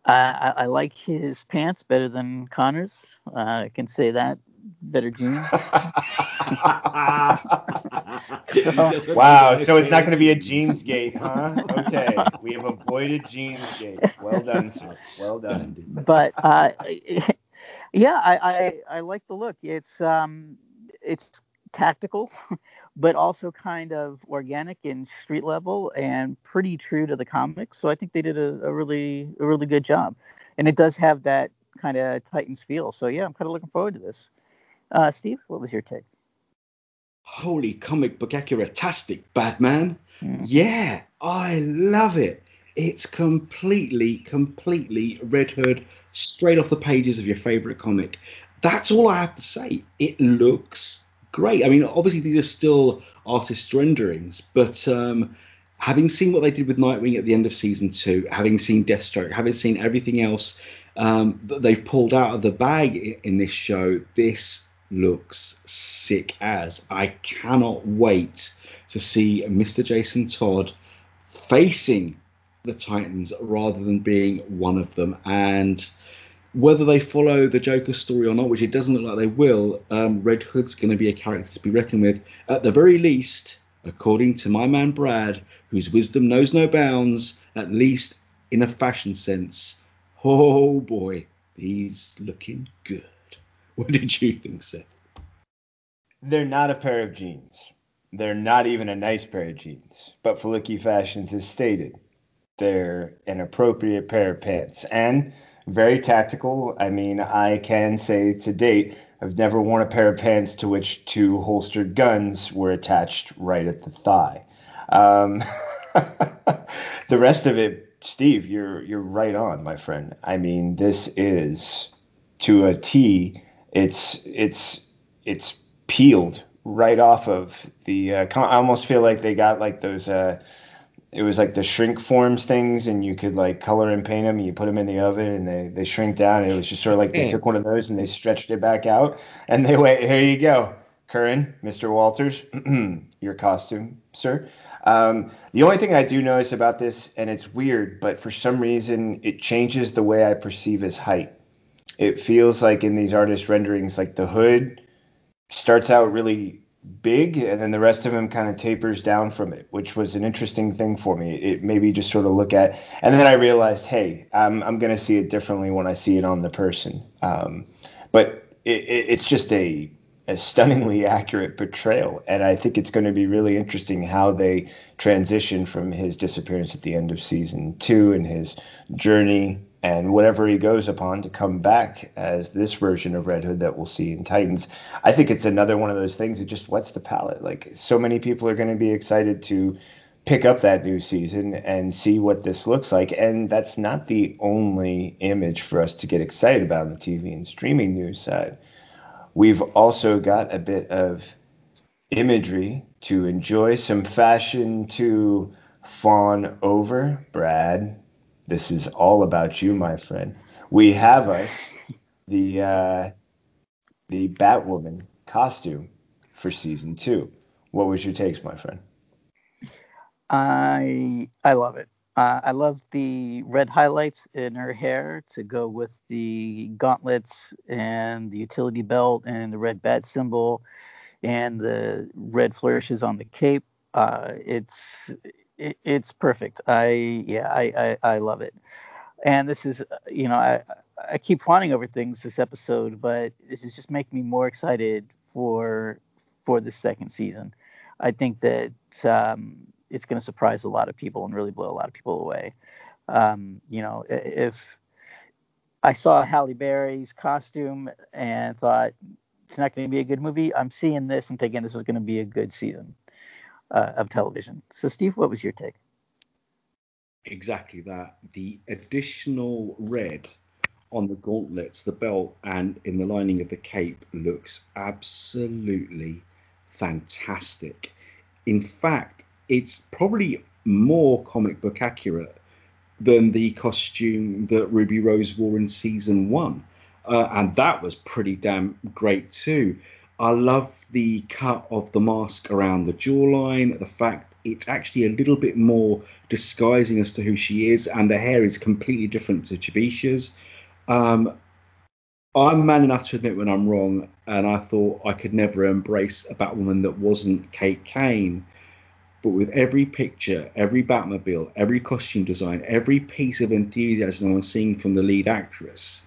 I, I like his pants better than Connor's. Uh, I can say that. Better jeans. [LAUGHS] [LAUGHS] [LAUGHS] wow, so it's not going to be a jeans gate, huh? Okay, we have avoided jeans gate. Well done, sir. Well done. but uh, yeah, I, I I like the look. It's um it's tactical, [LAUGHS] but also kind of organic and street level and pretty true to the comics. So I think they did a, a really a really good job, and it does have that kind of Titans feel. So yeah, I'm kind of looking forward to this. Uh, Steve, what was your take? Holy comic book accurate-tastic, Batman. Mm. Yeah, I love it. It's completely, completely Red Hood, straight off the pages of your favorite comic. That's all I have to say. It looks great. I mean, obviously these are still artist renderings, but um, having seen what they did with Nightwing at the end of season two, having seen Deathstroke, having seen everything else um, that they've pulled out of the bag in this show, this looks sick as. I cannot wait to see Mr. Jason Todd facing the Titans rather than being one of them. And whether they follow the Joker story or not, which it doesn't look like they will, um, Red Hood's going to be a character to be reckoned with. At the very least, according to my man Brad, whose wisdom knows no bounds, at least in a fashion sense. Oh boy, he's looking good. What did you think, Seth? They're not a pair of jeans. They're not even a nice pair of jeans. But Flicky Fashions has stated they're an appropriate pair of pants and very tactical. I mean, I can say to date, I've never worn a pair of pants to which two holstered guns were attached right at the thigh. Um, [LAUGHS] the rest of it, Steve, you're you're right on, my friend. I mean, this is to a T. It's it's it's peeled right off of the. Uh, I almost feel like they got like those. Uh, it was like the shrink forms things, and you could like color and paint them, and you put them in the oven, and they they shrink down. It was just sort of like they took one of those and they stretched it back out, and they went, here you go, Curran, Mr. Walters, [CLEARS THROAT] your costume, sir. Um, the only thing I do notice about this, and it's weird, but for some reason it changes the way I perceive his height. It feels like in these artist renderings, like the hood starts out really big and then the rest of him kind of tapers down from it, which was an interesting thing for me. It made me just sort of look at, and then I realized, hey, I'm, I'm going to see it differently when I see it on the person. Um, but it, it, it's just a, a stunningly [LAUGHS] accurate portrayal, and I think it's going to be really interesting how they transition from his disappearance at the end of season two and his journey and whatever he goes upon to come back as this version of Red Hood that we'll see in Titans. I think it's another one of those things that just whets the palate. Like so many people are going to be excited to pick up that new season and see what this looks like. And that's not the only image for us to get excited about on the TV and streaming news side. We've also got a bit of imagery to enjoy, some fashion to fawn over. Brad, this is all about you, my friend. We have us the uh, the Batwoman costume for season two. What was your takes, my friend? I I love it. Uh, I love the red highlights in her hair to go with the gauntlets and the utility belt and the red bat symbol and the red flourishes on the cape. Uh, it's it, it's perfect. I yeah, I, I I love it. And this is you know I I keep fawning over things this episode, but this is just making me more excited for for the second season. I think that um, it's going to surprise a lot of people and really blow a lot of people away. Um, you know, if I saw Halle Berry's costume and thought it's not going to be a good movie, I'm seeing this and thinking this is going to be a good season uh, of television. So, Steve, what was your take? Exactly that. The additional red on the gauntlets, the belt, and in the lining of the cape looks absolutely fantastic. In fact, it's probably more comic book accurate than the costume that Ruby Rose wore in season one. Uh, and that was pretty damn great too. I love the cut of the mask around the jawline, the fact it's actually a little bit more disguising as to who she is, and the hair is completely different to Javicia's. Um, I'm man enough to admit when I'm wrong, and I thought I could never embrace a Batwoman that wasn't Kate Kane. But with every picture, every Batmobile, every costume design, every piece of enthusiasm I'm seeing from the lead actress,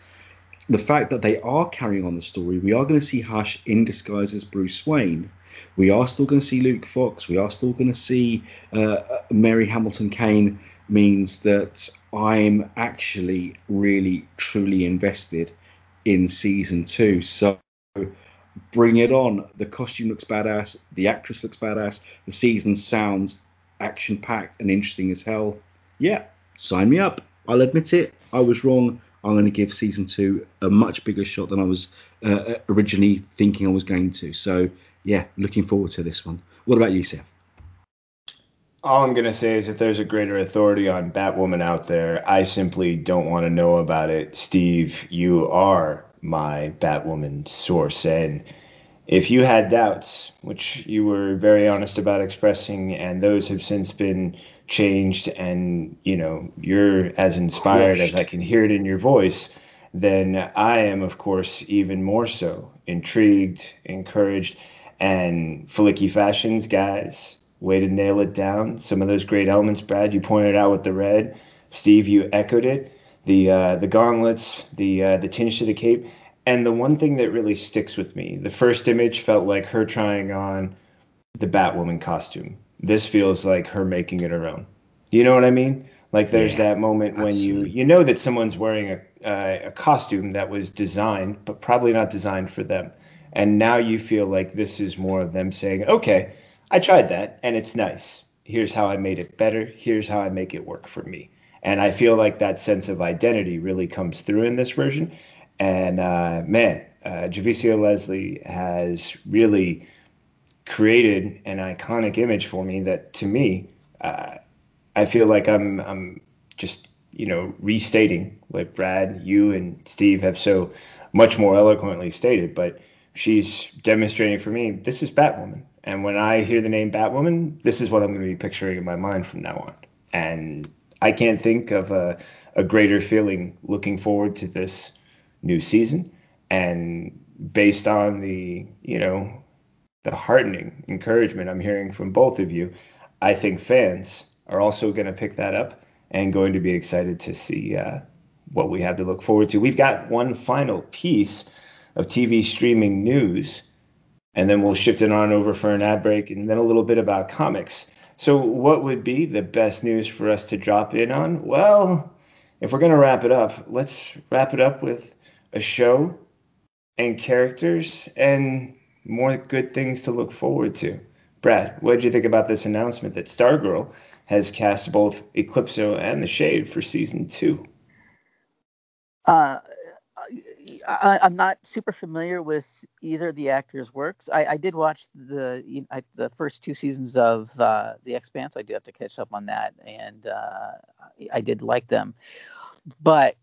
the fact that they are carrying on the story, we are going to see Hush in disguise as Bruce Wayne. We are still going to see Luke Fox. We are still going to see uh, Mary Hamilton Kane. Means that I'm actually really truly invested in season two. So bring it on. The costume looks badass. The actress looks badass. The season sounds action packed and interesting as hell. Yeah, sign me up. I'll admit it. I was wrong. I'm going to give season two a much bigger shot than I was uh, originally thinking I was going to. So, yeah, looking forward to this one. What about you, Seth? All I'm going to say is if there's a greater authority on Batwoman out there, I simply don't want to know about it. Steve, you are my Batwoman source. And if you had doubts, which you were very honest about expressing, and those have since been changed, and you know you're as inspired as I can hear it in your voice, then I am, of course, even more so intrigued, encouraged, and Flicky Fashions guys, way to nail it down. Some of those great elements, Brad, you pointed out with the red. Steve, you echoed it. The uh, the gauntlets, the uh, the tinge to the cape and the one thing that really sticks with me, the first image felt like her trying on the Batwoman costume. This feels like her making it her own. You know what I mean? Like there's yeah, that moment when you you know that someone's wearing a uh, a costume that was designed, but probably not designed for them. And now you feel like this is more of them saying, okay, I tried that and it's nice. Here's how I made it better. Here's how I make it work for me. And I feel like that sense of identity really comes through in this version. And uh, man, uh, Javicia Leslie has really created an iconic image for me that to me, uh, I feel like I'm, I'm just, you know, restating what Brad, you, and Steve have so much more eloquently stated. But she's demonstrating for me this is Batwoman. And when I hear the name Batwoman, this is what I'm going to be picturing in my mind from now on. And I can't think of a, a greater feeling looking forward to this new season. And based on the, you know, the heartening encouragement I'm hearing from both of you, I think fans are also going to pick that up and going to be excited to see uh, what we have to look forward to. We've got one final piece of TV streaming news, and then we'll shift it on over for an ad break and then a little bit about comics. So, what would be the best news for us to drop in on? Well, if we're going to wrap it up, let's wrap it up with a show and characters and more good things to look forward to. Brad, what did you think about this announcement that Stargirl has cast both Eclipso and The Shade for season two? Uh, I, am not super familiar with either of the actors' works. I, I did watch the you know, the first two seasons of uh, The Expanse. I do have to catch up on that, and uh, I did like them. But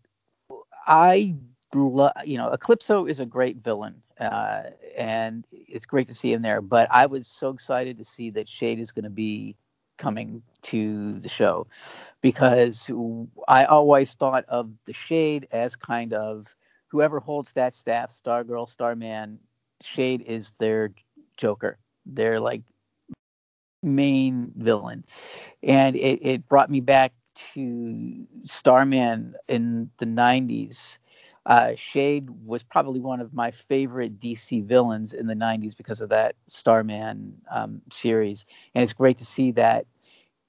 I you know, Eclipso is a great villain, uh, and it's great to see him there. But I was so excited to see that Shade is going to be coming to the show because I always thought of the Shade as kind of whoever holds that staff, Stargirl, Starman, Shade is their Joker. They're like main villain, and it, it brought me back to Starman in the 90s uh, Shade was probably one of my favorite DC villains in the 90s because of that Starman um, series. And it's great to see that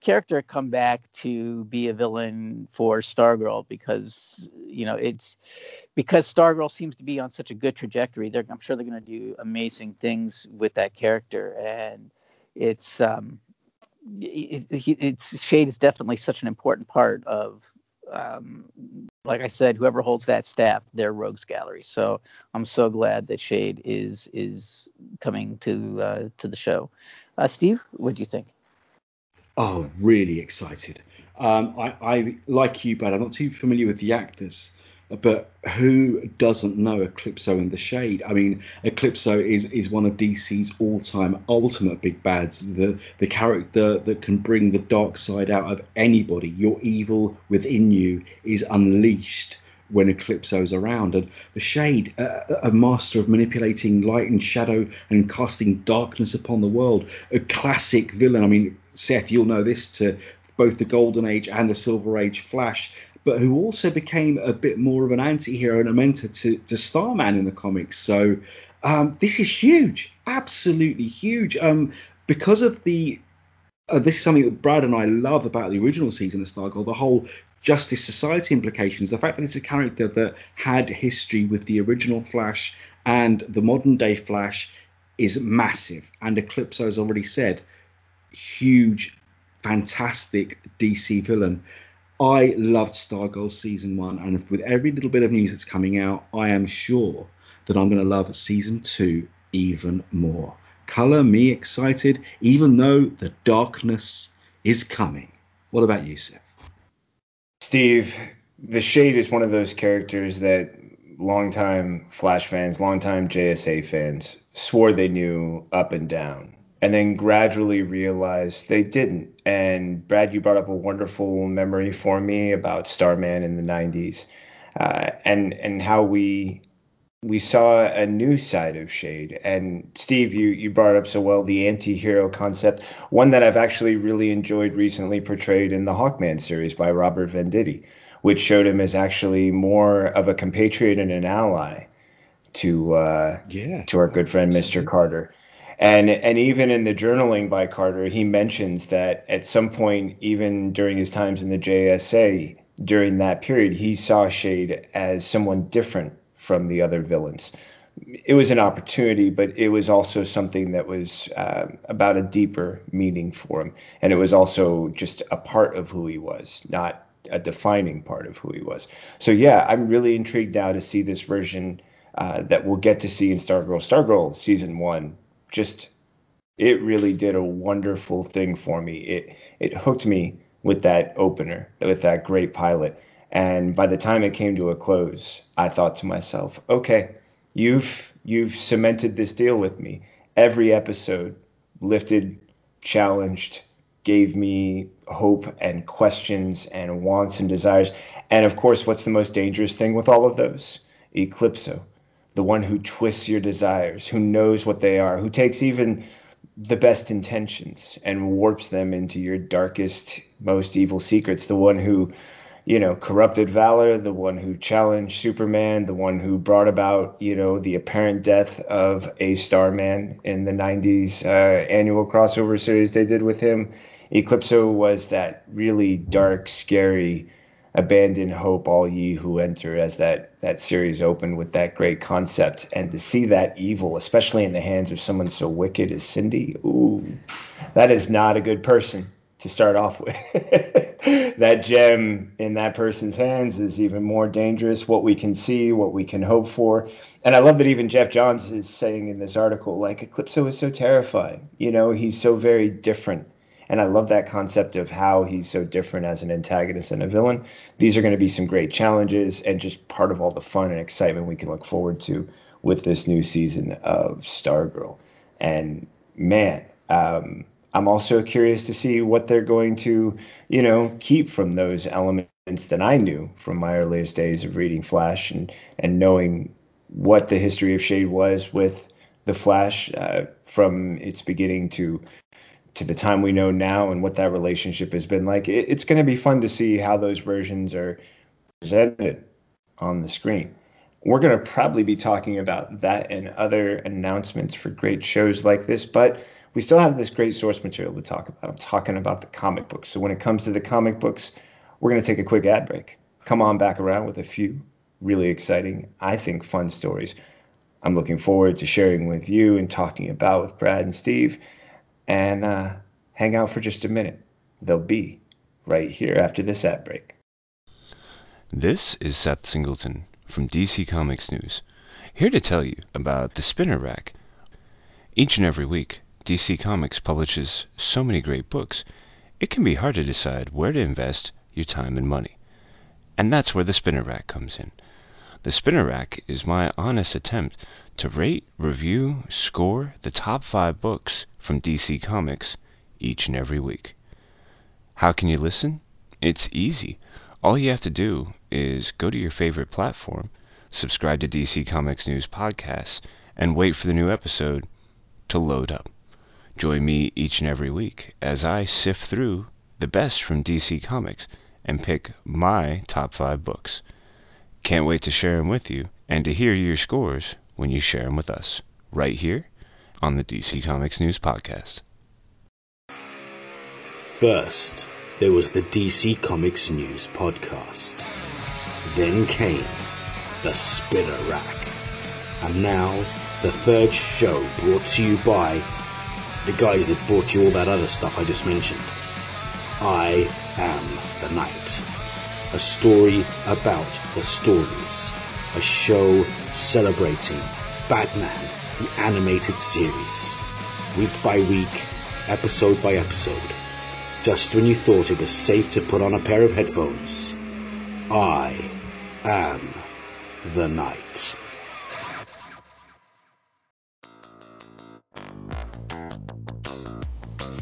character come back to be a villain for Stargirl because, you know, it's because Stargirl seems to be on such a good trajectory. I'm sure they're going to do amazing things with that character. And it's, um, it, it, it's Shade is definitely such an important part of um, like I said, whoever holds that staff, they're rogues gallery. So I'm so glad that Shade is is coming to uh, to the show. Uh, Steve, what do you think? Oh, really excited. Um, I, I like you, but I'm not too familiar with the actors. But who doesn't know Eclipso in the Shade? I mean, Eclipso is is one of DC's all-time ultimate big bads. The the character that can bring the dark side out of anybody. Your evil within you is unleashed when Eclipso's around. And the Shade, a master of manipulating light and shadow and casting darkness upon the world, a classic villain. I mean, Seth, you'll know this to both the Golden Age and the Silver Age Flash but who also became a bit more of an anti-hero and a mentor to, to Starman in the comics. So um, this is huge, absolutely huge. Um, because of the uh, this is something that Brad and I love about the original season of Stargirl, the whole Justice Society implications, the fact that it's a character that had history with the original Flash and the modern day Flash is massive. And Eclipso has already said, huge, fantastic DC villain. I loved Stargirl season one, and with every little bit of news that's coming out, I am sure that I'm going to love season two even more. Color me excited, even though the darkness is coming. What about you, Seth? Steve, the Shade is one of those characters that longtime Flash fans, longtime JSA fans, swore they knew up and down, and then gradually realized they didn't. And Brad, you brought up a wonderful memory for me about Starman in the 90s, uh, and and how we we saw a new side of Shade. And Steve, you, you brought up so well the anti hero concept, one that I've actually really enjoyed recently portrayed in the Hawkman series by Robert Venditti, which showed him as actually more of a compatriot and an ally to uh, yeah, to our good friend Mr. Carter. And and even in the journaling by Carter, he mentions that at some point, even during his times in the JSA, during that period, he saw Shade as someone different from the other villains. It was an opportunity, but it was also something that was uh, about a deeper meaning for him. And it was also just a part of who he was, not a defining part of who he was. So, yeah, I'm really intrigued now to see this version uh, that we'll get to see in Stargirl. Stargirl season one, just it really did a wonderful thing for me. It it hooked me with that opener, with that great pilot. And by the time it came to a close, I thought to myself, okay, you've you've cemented this deal with me. Every episode lifted, challenged, gave me hope and questions and wants and desires. And of course, what's the most dangerous thing with all of those? Eclipso, the one who twists your desires, who knows what they are, who takes even the best intentions and warps them into your darkest, most evil secrets, the one who you know, corrupted Valor, the one who challenged Superman, the one who brought about, you know, the apparent death of a Starman in the 90s uh, annual crossover series they did with him. Eclipso was that really dark, scary, abandon hope, all ye who enter, as that that series opened with that great concept, and to see that evil, especially in the hands of someone so wicked as Cindy, ooh, that is not a good person to start off with. [LAUGHS] that gem in that person's hands is even more dangerous. What we can see, what we can hope for. And I love that even Geoff Johns is saying in this article, like Eclipso is so terrifying. You know, he's so very different. And I love that concept of how he's so different as an antagonist and a villain. These are going to be some great challenges and just part of all the fun and excitement we can look forward to with this new season of Stargirl. And man, um, I'm also curious to see what they're going to, you know, keep from those elements that I knew from my earliest days of reading Flash and and knowing what the history of Shade was with the Flash uh, from its beginning to to the time we know now and what that relationship has been like. It, it's going to be fun to see how those versions are presented on the screen. We're going to probably be talking about that and other announcements for great shows like this, but we still have this great source material to talk about. I'm talking about the comic books. So when it comes to the comic books, we're going to take a quick ad break. Come on back around with a few really exciting, I think, fun stories. I'm looking forward to sharing with you and talking about with Brad and Steve. And uh, hang out for just a minute. They'll be right here after this ad break. This is Seth Singleton from DC Comics News, here to tell you about the Spinner Rack. Each and every week, DC Comics publishes so many great books, it can be hard to decide where to invest your time and money. And that's where the Spinner Rack comes in. The Spinner Rack is my honest attempt to rate, review, score the top five books from DC Comics each and every week. How can you listen? It's easy. All you have to do is go to your favorite platform, subscribe to DC Comics News Podcasts, and wait for the new episode to load up. Join me each and every week as I sift through the best from DC Comics and pick my top five books. Can't wait to share them with you and to hear your scores when you share them with us, right here on the DC Comics News Podcast. First, there was the DC Comics News Podcast. Then came the Spinner Rack. And now, the third show brought to you by the guys that brought you all that other stuff I just mentioned. I am the Knight. A story about the stories. A show celebrating Batman, the animated series. Week by week, episode by episode. Just when you thought it was safe to put on a pair of headphones, I am the Knight.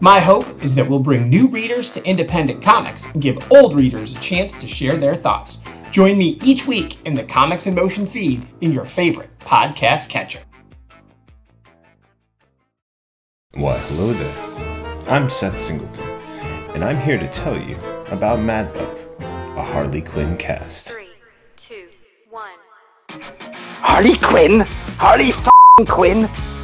My hope is that we'll bring new readers to independent comics and give old readers a chance to share their thoughts. Join me each week in the Comics in Motion feed in your favorite podcast catcher. Why, hello there. I'm Seth Singleton, and I'm here to tell you about Mad Love, a Harley Quinn cast. Three, two, one. Harley Quinn? Harley f***ing Quinn?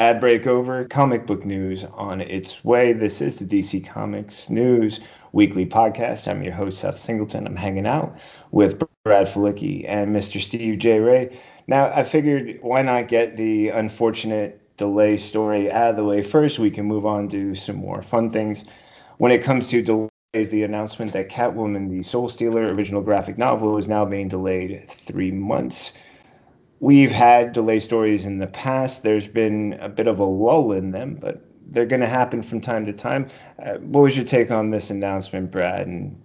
ad break over, comic book news on its way. This is the DC Comics News weekly podcast. I'm your host, Seth Singleton. I'm hanging out with Brad Felicki and Mr. Steve J. Ray. Now, I figured why not get the unfortunate delay story out of the way first? We can move on to some more fun things. When it comes to delays, the announcement that Catwoman, the Soul Stealer original graphic novel, is now being delayed three months. We've had delay stories in the past. There's been a bit of a lull in them, but they're going to happen from time to time. Uh, what was your take on this announcement, Brad, and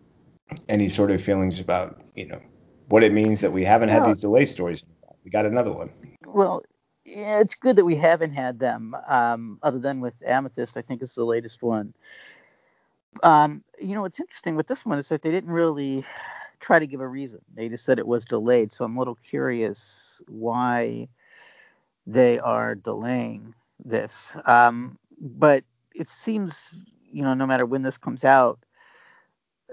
any sort of feelings about, you know, what it means that we haven't had Well- these delay stories? We got another one. Well, yeah, it's good that we haven't had them, um, other than with Amethyst. I think it's the latest one. Um, you know, what's interesting with this one is that they didn't really try to give a reason. They just said it was delayed. So I'm a little curious why they are delaying this. Um, but it seems, you know, no matter when this comes out,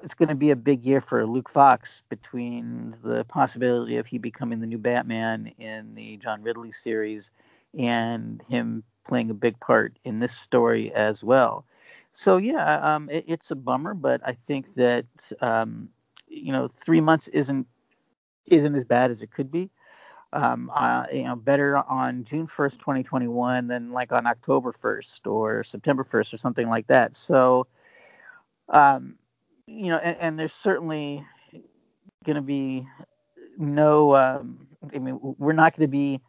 it's going to be a big year for Luke Fox between the possibility of he becoming the new Batman in the John Ridley series and him playing a big part in this story as well. So yeah, um, it, it's a bummer, but I think that um, you know three months isn't isn't as bad as it could be. Um, uh, you know, better on June 1st, 2021 than like on October 1st or September 1st or something like that. So, um, you know, and, and there's certainly going to be no, um, I mean, we're not going to be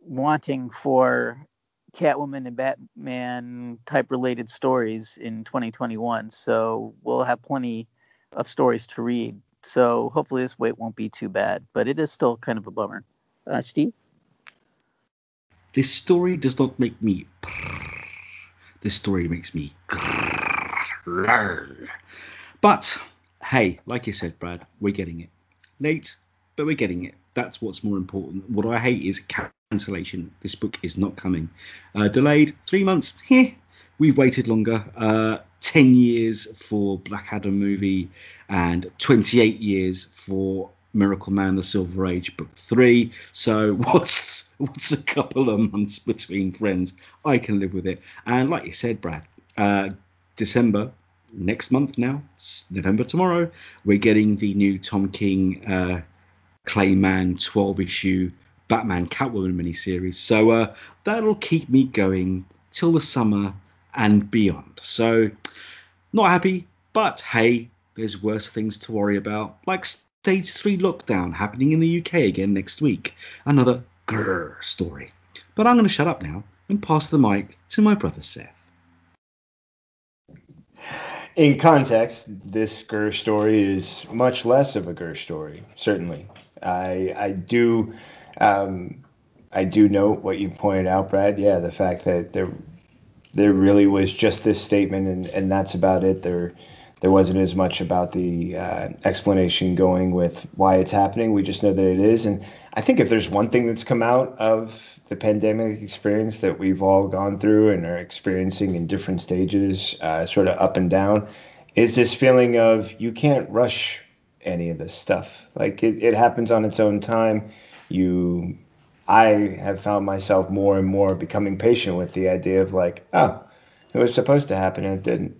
wanting for Catwoman and Batman type related stories in 2021. So we'll have plenty of stories to read. So hopefully this wait won't be too bad, but it is still kind of a bummer. Uh, Steve? This story does not make me. This story makes me. But hey, like you said, Brad, we're getting it. Late, but we're getting it. That's what's more important. What I hate is cancellation. This book is not coming. Uh, delayed three months. Heh. We've waited longer. Uh, 10 years for Black Adam movie and 28 years for Miracleman: The Silver Age book three. So what's what's a couple of months between friends? I can live with it. And like you said, Brad, uh, December next month now, November tomorrow, we're getting the new Tom King uh, Clay Mann 12 issue Batman Catwoman miniseries. So uh, that'll keep me going till the summer and beyond. So not happy, but hey, there's worse things to worry about, like stage three lockdown happening in the UK again next week. Another grrr story. But I'm going to shut up now and pass the mic to my brother Seth. In context, this Gur story is much less of a Gur story. Certainly, I I do um, I do note what you pointed out, Brad. Yeah, the fact that there there really was just this statement and, and that's about it. There there wasn't as much about the uh, explanation going with why it's happening. We just know that it is. And I think if there's one thing that's come out of the pandemic experience that we've all gone through and are experiencing in different stages, uh, sort of up and down, is this feeling of you can't rush any of this stuff. Like it, it happens on its own time. You, I have found myself more and more becoming patient with the idea of like, oh, it was supposed to happen and it didn't.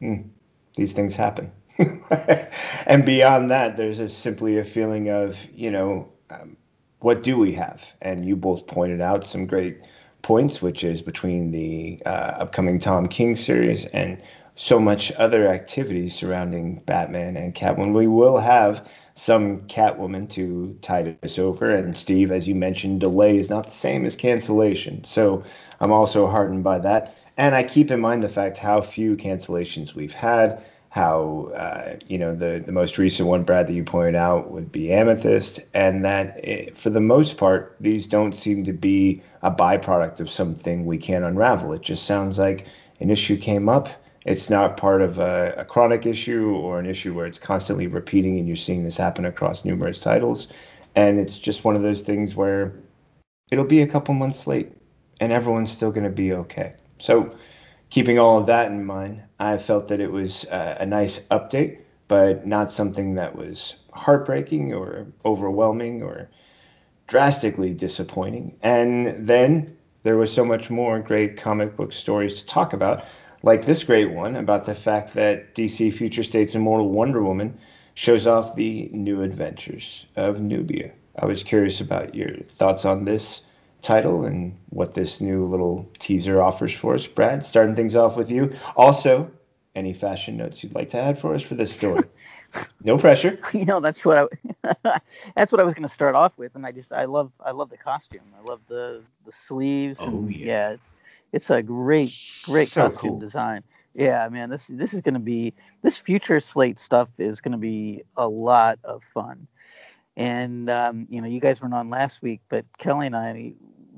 Hmm these things happen. [LAUGHS] and beyond that, there's a, simply a feeling of, you know, um, what do we have? And you both pointed out some great points, which is between the uh, upcoming Tom King series and so much other activities surrounding Batman and Catwoman. We will have some Catwoman to tide us over. And Steve, as you mentioned, delay is not the same as cancellation. So I'm also heartened by that. And I keep in mind the fact how few cancellations we've had how uh, you know the the most recent one, Brad, that you pointed out would be Amethyst, and that it, for the most part, these don't seem to be a byproduct of something we can't unravel. It just sounds like an issue came up. It's not part of a, a chronic issue or an issue where it's constantly repeating, and you're seeing this happen across numerous titles. And it's just one of those things where it'll be a couple months late, and everyone's still going to be okay. So keeping all of that in mind, I felt that it was uh, a nice update, but not something that was heartbreaking or overwhelming or drastically disappointing. And then there was so much more great comic book stories to talk about, like this great one about the fact that DC Future State's Immortal Wonder Woman shows off the new adventures of Nubia. I was curious about your thoughts on this title and what this new little teaser offers for us. Brad, starting things off with you. Also, any fashion notes you'd like to add for us for this story? [LAUGHS] no pressure. You know, that's what I [LAUGHS] that's what I was going to start off with, and I just I love I love the costume. I love the the sleeves. Oh and, yeah. yeah, it's, it's a great great So costume cool. design. Yeah, man, this this is going to be this future state stuff is going to be a lot of fun. And um, you know, you guys weren't on last week, but Kelly and I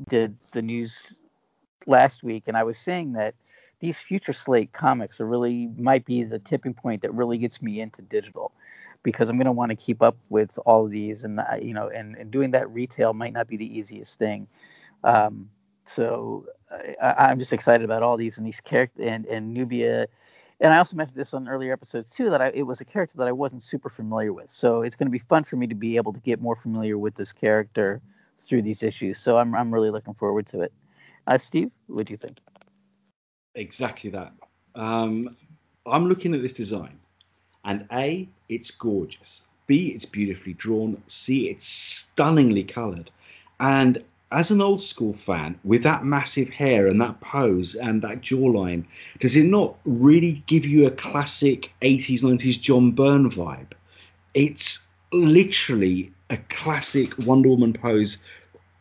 did the news last week, and I was saying that these future state comics are really might be the tipping point that really gets me into digital because I'm going to want to keep up with all of these, and you know, and, and doing that retail might not be the easiest thing. Um, so I, I'm just excited about all these and these characters and and Nubia. And I also mentioned this on earlier episodes too that I, it was a character that I wasn't super familiar with. So it's going to be fun for me to be able to get more familiar with this character through these issues. So I'm I'm really looking forward to it. Uh, Steve, what do you think? Exactly that. Um, I'm looking at this design, and A, it's gorgeous. B, it's beautifully drawn. C, it's stunningly coloured. And as an old school fan, with that massive hair and that pose and that jawline, does it not really give you a classic 80s, 90s John Byrne vibe? It's literally a classic Wonder Woman pose,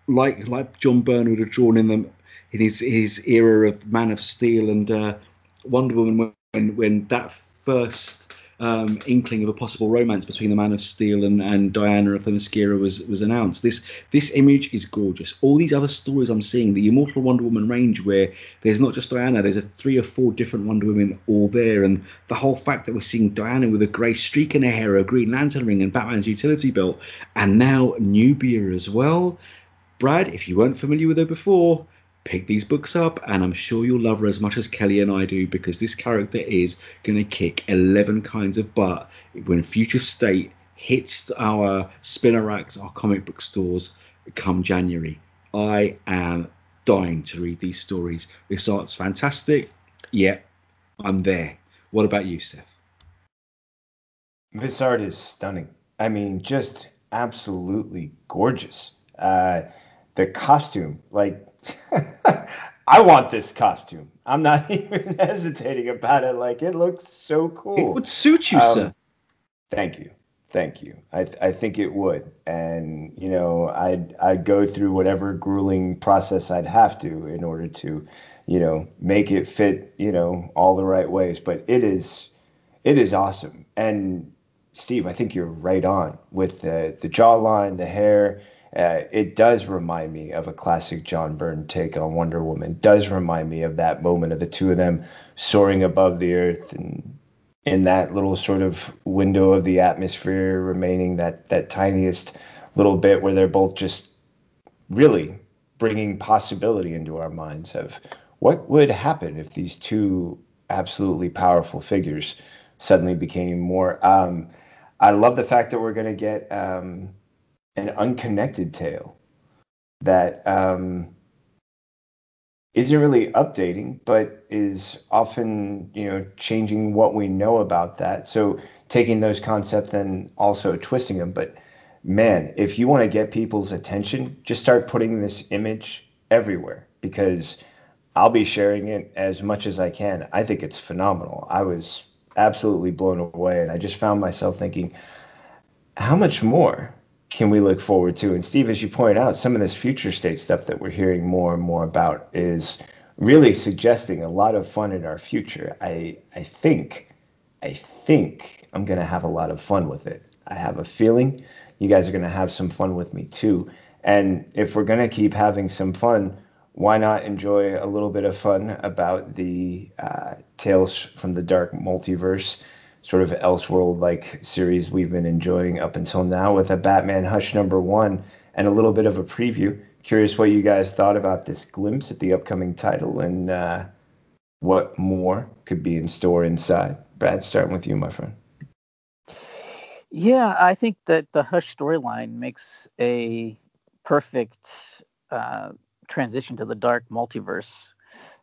like like John Byrne would have drawn in them in his his era of Man of Steel and uh, Wonder Woman when when that first um, inkling of a possible romance between the Man of Steel and, and Diana of Themyscira was was announced. This this image is gorgeous. All these other stories I'm seeing, the Immortal Wonder Woman range, where there's not just Diana, there's a three or four different Wonder Women all there, and the whole fact that we're seeing Diana with a grey streak in her hair, a Green Lantern ring, and Batman's utility belt, and now Nubia as well. Brad, if you weren't familiar with her before, pick these books up, and I'm sure you'll love her as much as Kelly and I do because this character is going to kick 11 kinds of butt when Future State hits our spinner racks, our comic book stores come January. I am dying to read these stories. This art's fantastic. Yeah, I'm there. What about you, Seth? This art is stunning. I mean, just absolutely gorgeous. Uh, the costume, like, [LAUGHS] I want this costume. I'm not [LAUGHS] even hesitating about it. Like, it looks so cool. It would suit you, Um, sir. Thank you. Thank you. I, I think it would. And, you know, I'd, I'd go through whatever grueling process I'd have to in order to, you know, make it fit, you know, all the right ways. But it is, it is awesome. And Steve, I think you're right on with the, the jawline, the hair. Uh, it does remind me of a classic John Byrne take on Wonder Woman. It does remind me of that moment of the two of them soaring above the earth and in that little sort of window of the atmosphere remaining that that tiniest little bit where they're both just really bringing possibility into our minds of what would happen if these two absolutely powerful figures suddenly became more. Um, I love the fact that we're going to get um, an unconnected tale that um, not really updating, but is often you know changing what we know about that. So taking those concepts and also twisting them. But man, if you want to get people's attention, just start putting this image everywhere because I'll be sharing it as much as I can. I think it's phenomenal. I was absolutely blown away, and I just found myself thinking, how much more can we look forward to? And Steve, as you point out, some of this future state stuff that we're hearing more and more about is really suggesting a lot of fun in our future. I I think I think I'm gonna have a lot of fun with it. I have a feeling you guys are gonna have some fun with me too. And if we're gonna keep having some fun, why not enjoy a little bit of fun about the uh, Tales from the Dark Multiverse, sort of Elseworld like series we've been enjoying up until now with a Batman Hush number one and a little bit of a preview. Curious what you guys thought about this glimpse at the upcoming title and uh, what more could be in store inside. Brad, starting with you, my friend. Yeah, I think that the Hush storyline makes a perfect uh, transition to the dark multiverse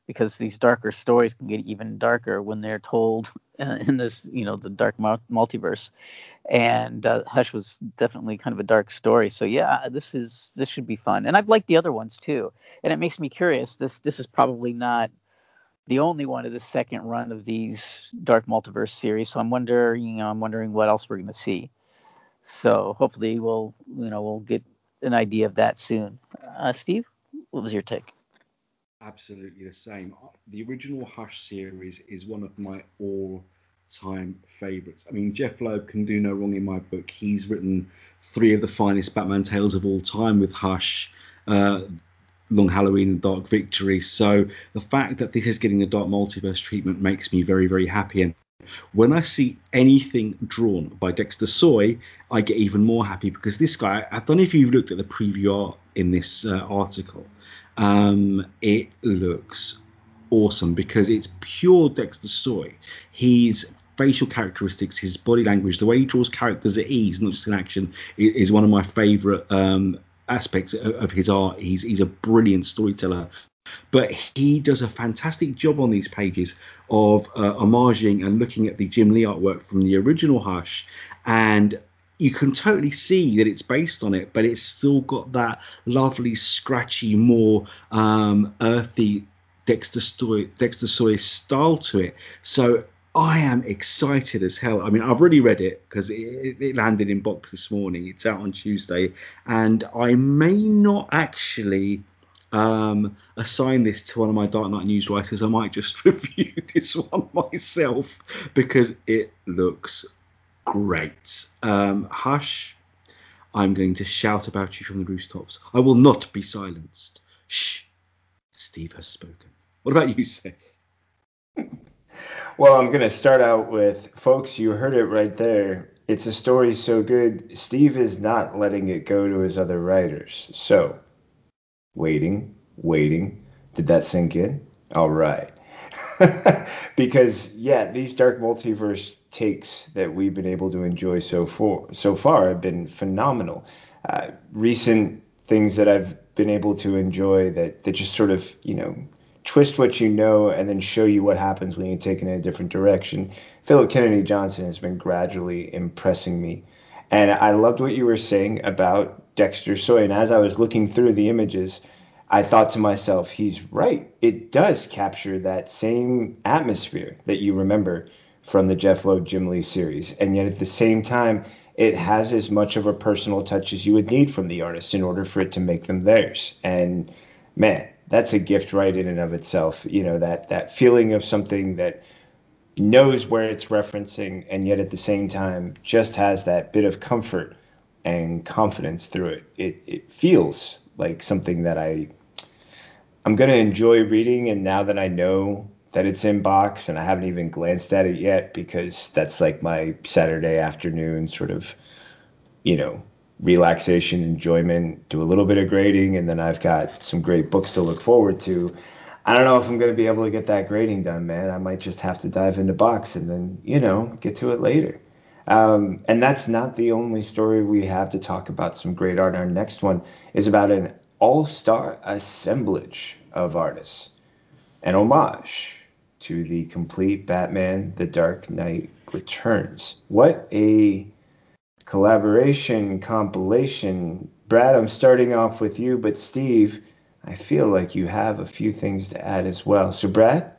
because these darker stories can get even darker when they're told uh, in this, you know, the dark multiverse. And uh, Hush was definitely kind of a dark story. So yeah, this is this should be fun. And I've liked the other ones too. And it makes me curious. This this is probably not the only one of the second run of these dark multiverse series. So I'm wondering, you know, I'm wondering what else we're going to see. So hopefully we'll, you know, we'll get an idea of that soon. Uh, Steve? What was your take? Absolutely the same. The original Hush series is one of my all-time favorites. I mean, Jeph Loeb can do no wrong in my book. He's written three of the finest Batman tales of all time with Hush. Uh, Long Halloween and Dark Victory. So the fact that this is getting the Dark Multiverse treatment makes me very, very happy. And when I see anything drawn by Dexter Soy, I get even more happy because this guy, I don't know if you've looked at the preview art in this uh, article, um, it looks awesome because it's pure Dexter Soy. His facial characteristics, his body language, the way he draws characters at ease, not just in action, is one of my favorite um, aspects of his art. He's he's a brilliant storyteller. But he does a fantastic job on these pages of uh, homaging and looking at the Jim Lee artwork from the original Hush and you can totally see that it's based on it, but it's still got that lovely, scratchy, more um, earthy Dexter Soy, Dexter style to it. So I am excited as hell. I mean, I've already read it because it, it, landed in box this morning. It's out on Tuesday, and I may not actually um, assign this to one of my Dark Knight news writers. I might just [LAUGHS] review this one [LAUGHS] myself because it looks great. Um, Hush, I'm going to shout about you from the rooftops. I will not be silenced. Shh, Steve has spoken. What about you, Seth? Well, I'm going to start out with folks, you heard it right there. It's a story so good, Steve is not letting it go to his other writers. So, waiting, waiting. Did that sink in? All right. [LAUGHS] because, yeah, these dark multiverse takes that we've been able to enjoy so far so far have been phenomenal. Uh, recent things that I've been able to enjoy that that just sort of you know twist what you know and then show you what happens when you take it in a different direction. Phillip Kennedy Johnson has been gradually impressing me. And I loved what you were saying about Dexter Soy. And as I was looking through the images, I thought to myself, he's right. It does capture that same atmosphere that you remember from the Jeph Loeb Jim Lee series. And yet at the same time, it has as much of a personal touch as you would need from the artist in order for it to make them theirs. And man, that's a gift right in and of itself. You know, that that feeling of something that knows where it's referencing and yet at the same time just has that bit of comfort and confidence through it. It it feels like something that I I'm going to enjoy reading and now that I know that it's in box, and I haven't even glanced at it yet because that's like my Saturday afternoon sort of, you know, relaxation, enjoyment, do a little bit of grading, and then I've got some great books to look forward to. I don't know if I'm going to be able to get that grading done, man. I might just have to dive into box and then, you know, get to it later. Um, and that's not the only story we have to talk about some great art. Our next one is about an all star assemblage of artists, an homage to the complete Batman The Dark Knight Returns. What a collaboration compilation. Brad, I'm starting off with you, but Steve, I feel like you have a few things to add as well. So, Brad,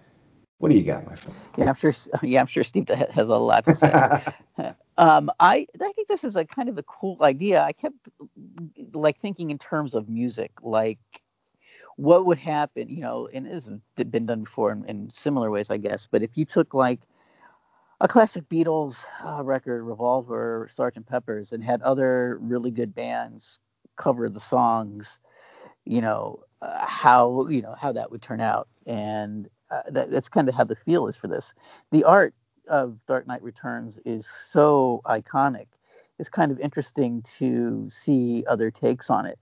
what do you got, my friend? Yeah, I'm sure. [LAUGHS] Yeah, I'm sure Steve has a lot to say. [LAUGHS] [LAUGHS] um, I I think this is a kind of a cool idea. I kept like thinking in terms of music, like what would happen, you know, and it has been done before in, in similar ways, I guess. But if you took like a classic Beatles uh, record, Revolver, Sgt. Pepper's, and had other really good bands cover the songs, you know, uh, how you know how that would turn out, and uh, that, that's kind of how the feel is for this. The art of Dark Knight Returns is so iconic. It's kind of interesting to see other takes on it.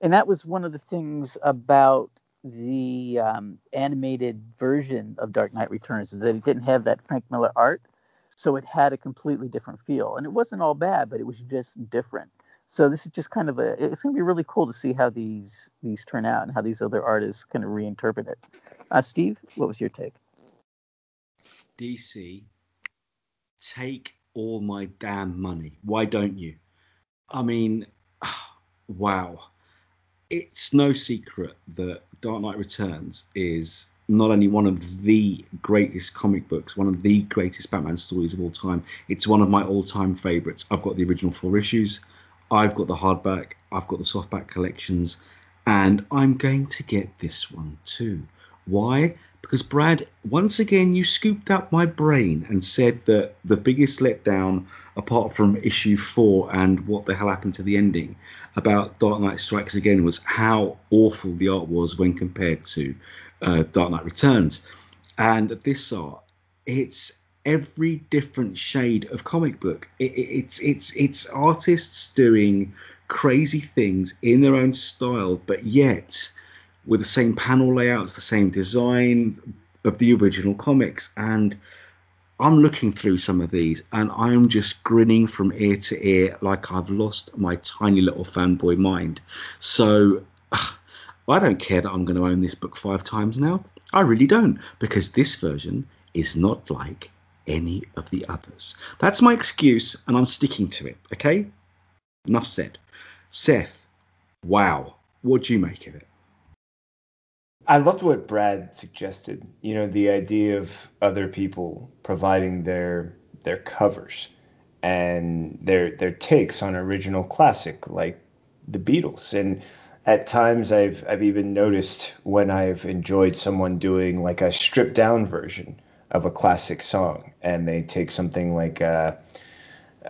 And that was one of the things about the um, animated version of Dark Knight Returns is that it didn't have that Frank Miller art, so it had a completely different feel. And it wasn't all bad, but it was just different. So this is just kind of a it's going to be really cool to see how these these turn out and how these other artists kind of reinterpret it. Uh, Steve, what was your take? DC, take all my damn money. Why don't you? I mean, [SIGHS] wow. It's no secret that Dark Knight Returns is not only one of the greatest comic books, one of the greatest Batman stories of all time, it's one of my all time favorites. I've got the original four issues, I've got the hardback, I've got the softback collections, and I'm going to get this one too. Why? Because Brad, once again, you scooped up my brain and said that the biggest letdown, apart from issue four and what the hell happened to the ending, about Dark Knight Strikes Again was how awful the art was when compared to uh, Dark Knight Returns. And this art, it's every different shade of comic book. It, it, it's it's it's artists doing crazy things in their own style, but yet with the same panel layouts, the same design of the original comics. And I'm looking through some of these and I'm just grinning from ear to ear like I've lost my tiny little fanboy mind. So [SIGHS] I don't care that I'm going to own this book five times now. I really don't because this version is not like any of the others. That's my excuse and I'm sticking to it, okay? Enough said. Seth, wow, what do you make of it? I loved what Brad suggested. You know, the idea of other people providing their their covers and their their takes on original classic like the Beatles. And at times I've I've even noticed when I've enjoyed someone doing like a stripped down version of a classic song and they take something like uh,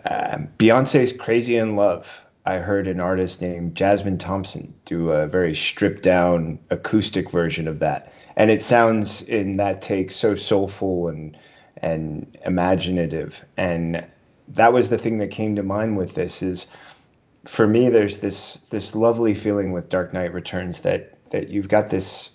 uh, Beyonce's Crazy in Love I heard an artist named Jasmine Thompson do a very stripped down acoustic version of that. And it sounds in that take so soulful and and imaginative. And that was the thing that came to mind with this is for me there's this this lovely feeling with Dark Knight Returns that that you've got this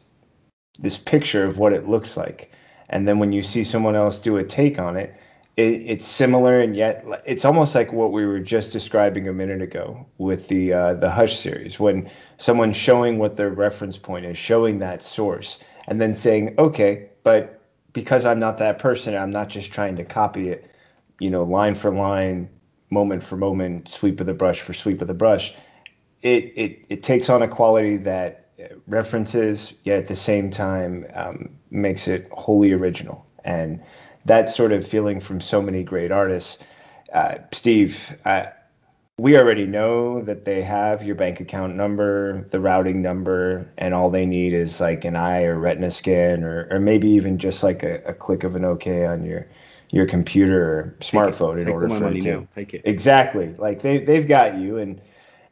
this picture of what it looks like. And then when you see someone else do a take on it, it, it's similar and yet it's almost like what we were just describing a minute ago with the uh, the Hush series when someone's showing what their reference point is, showing that source, and then saying, okay, but because I'm not that person, I'm not just trying to copy it, you know, line for line, moment for moment, sweep of the brush for sweep of the brush. It it it takes on a quality that references, yet at the same time um, makes it wholly original and that sort of feeling from so many great artists. Uh, Steve, uh, we already know that they have your bank account number, the routing number, and all they need is like an eye or retina scan, or, or maybe even just like a, a click of an OK on your your computer or smartphone Take in order for money it to now. Take it. exactly like they they've got you and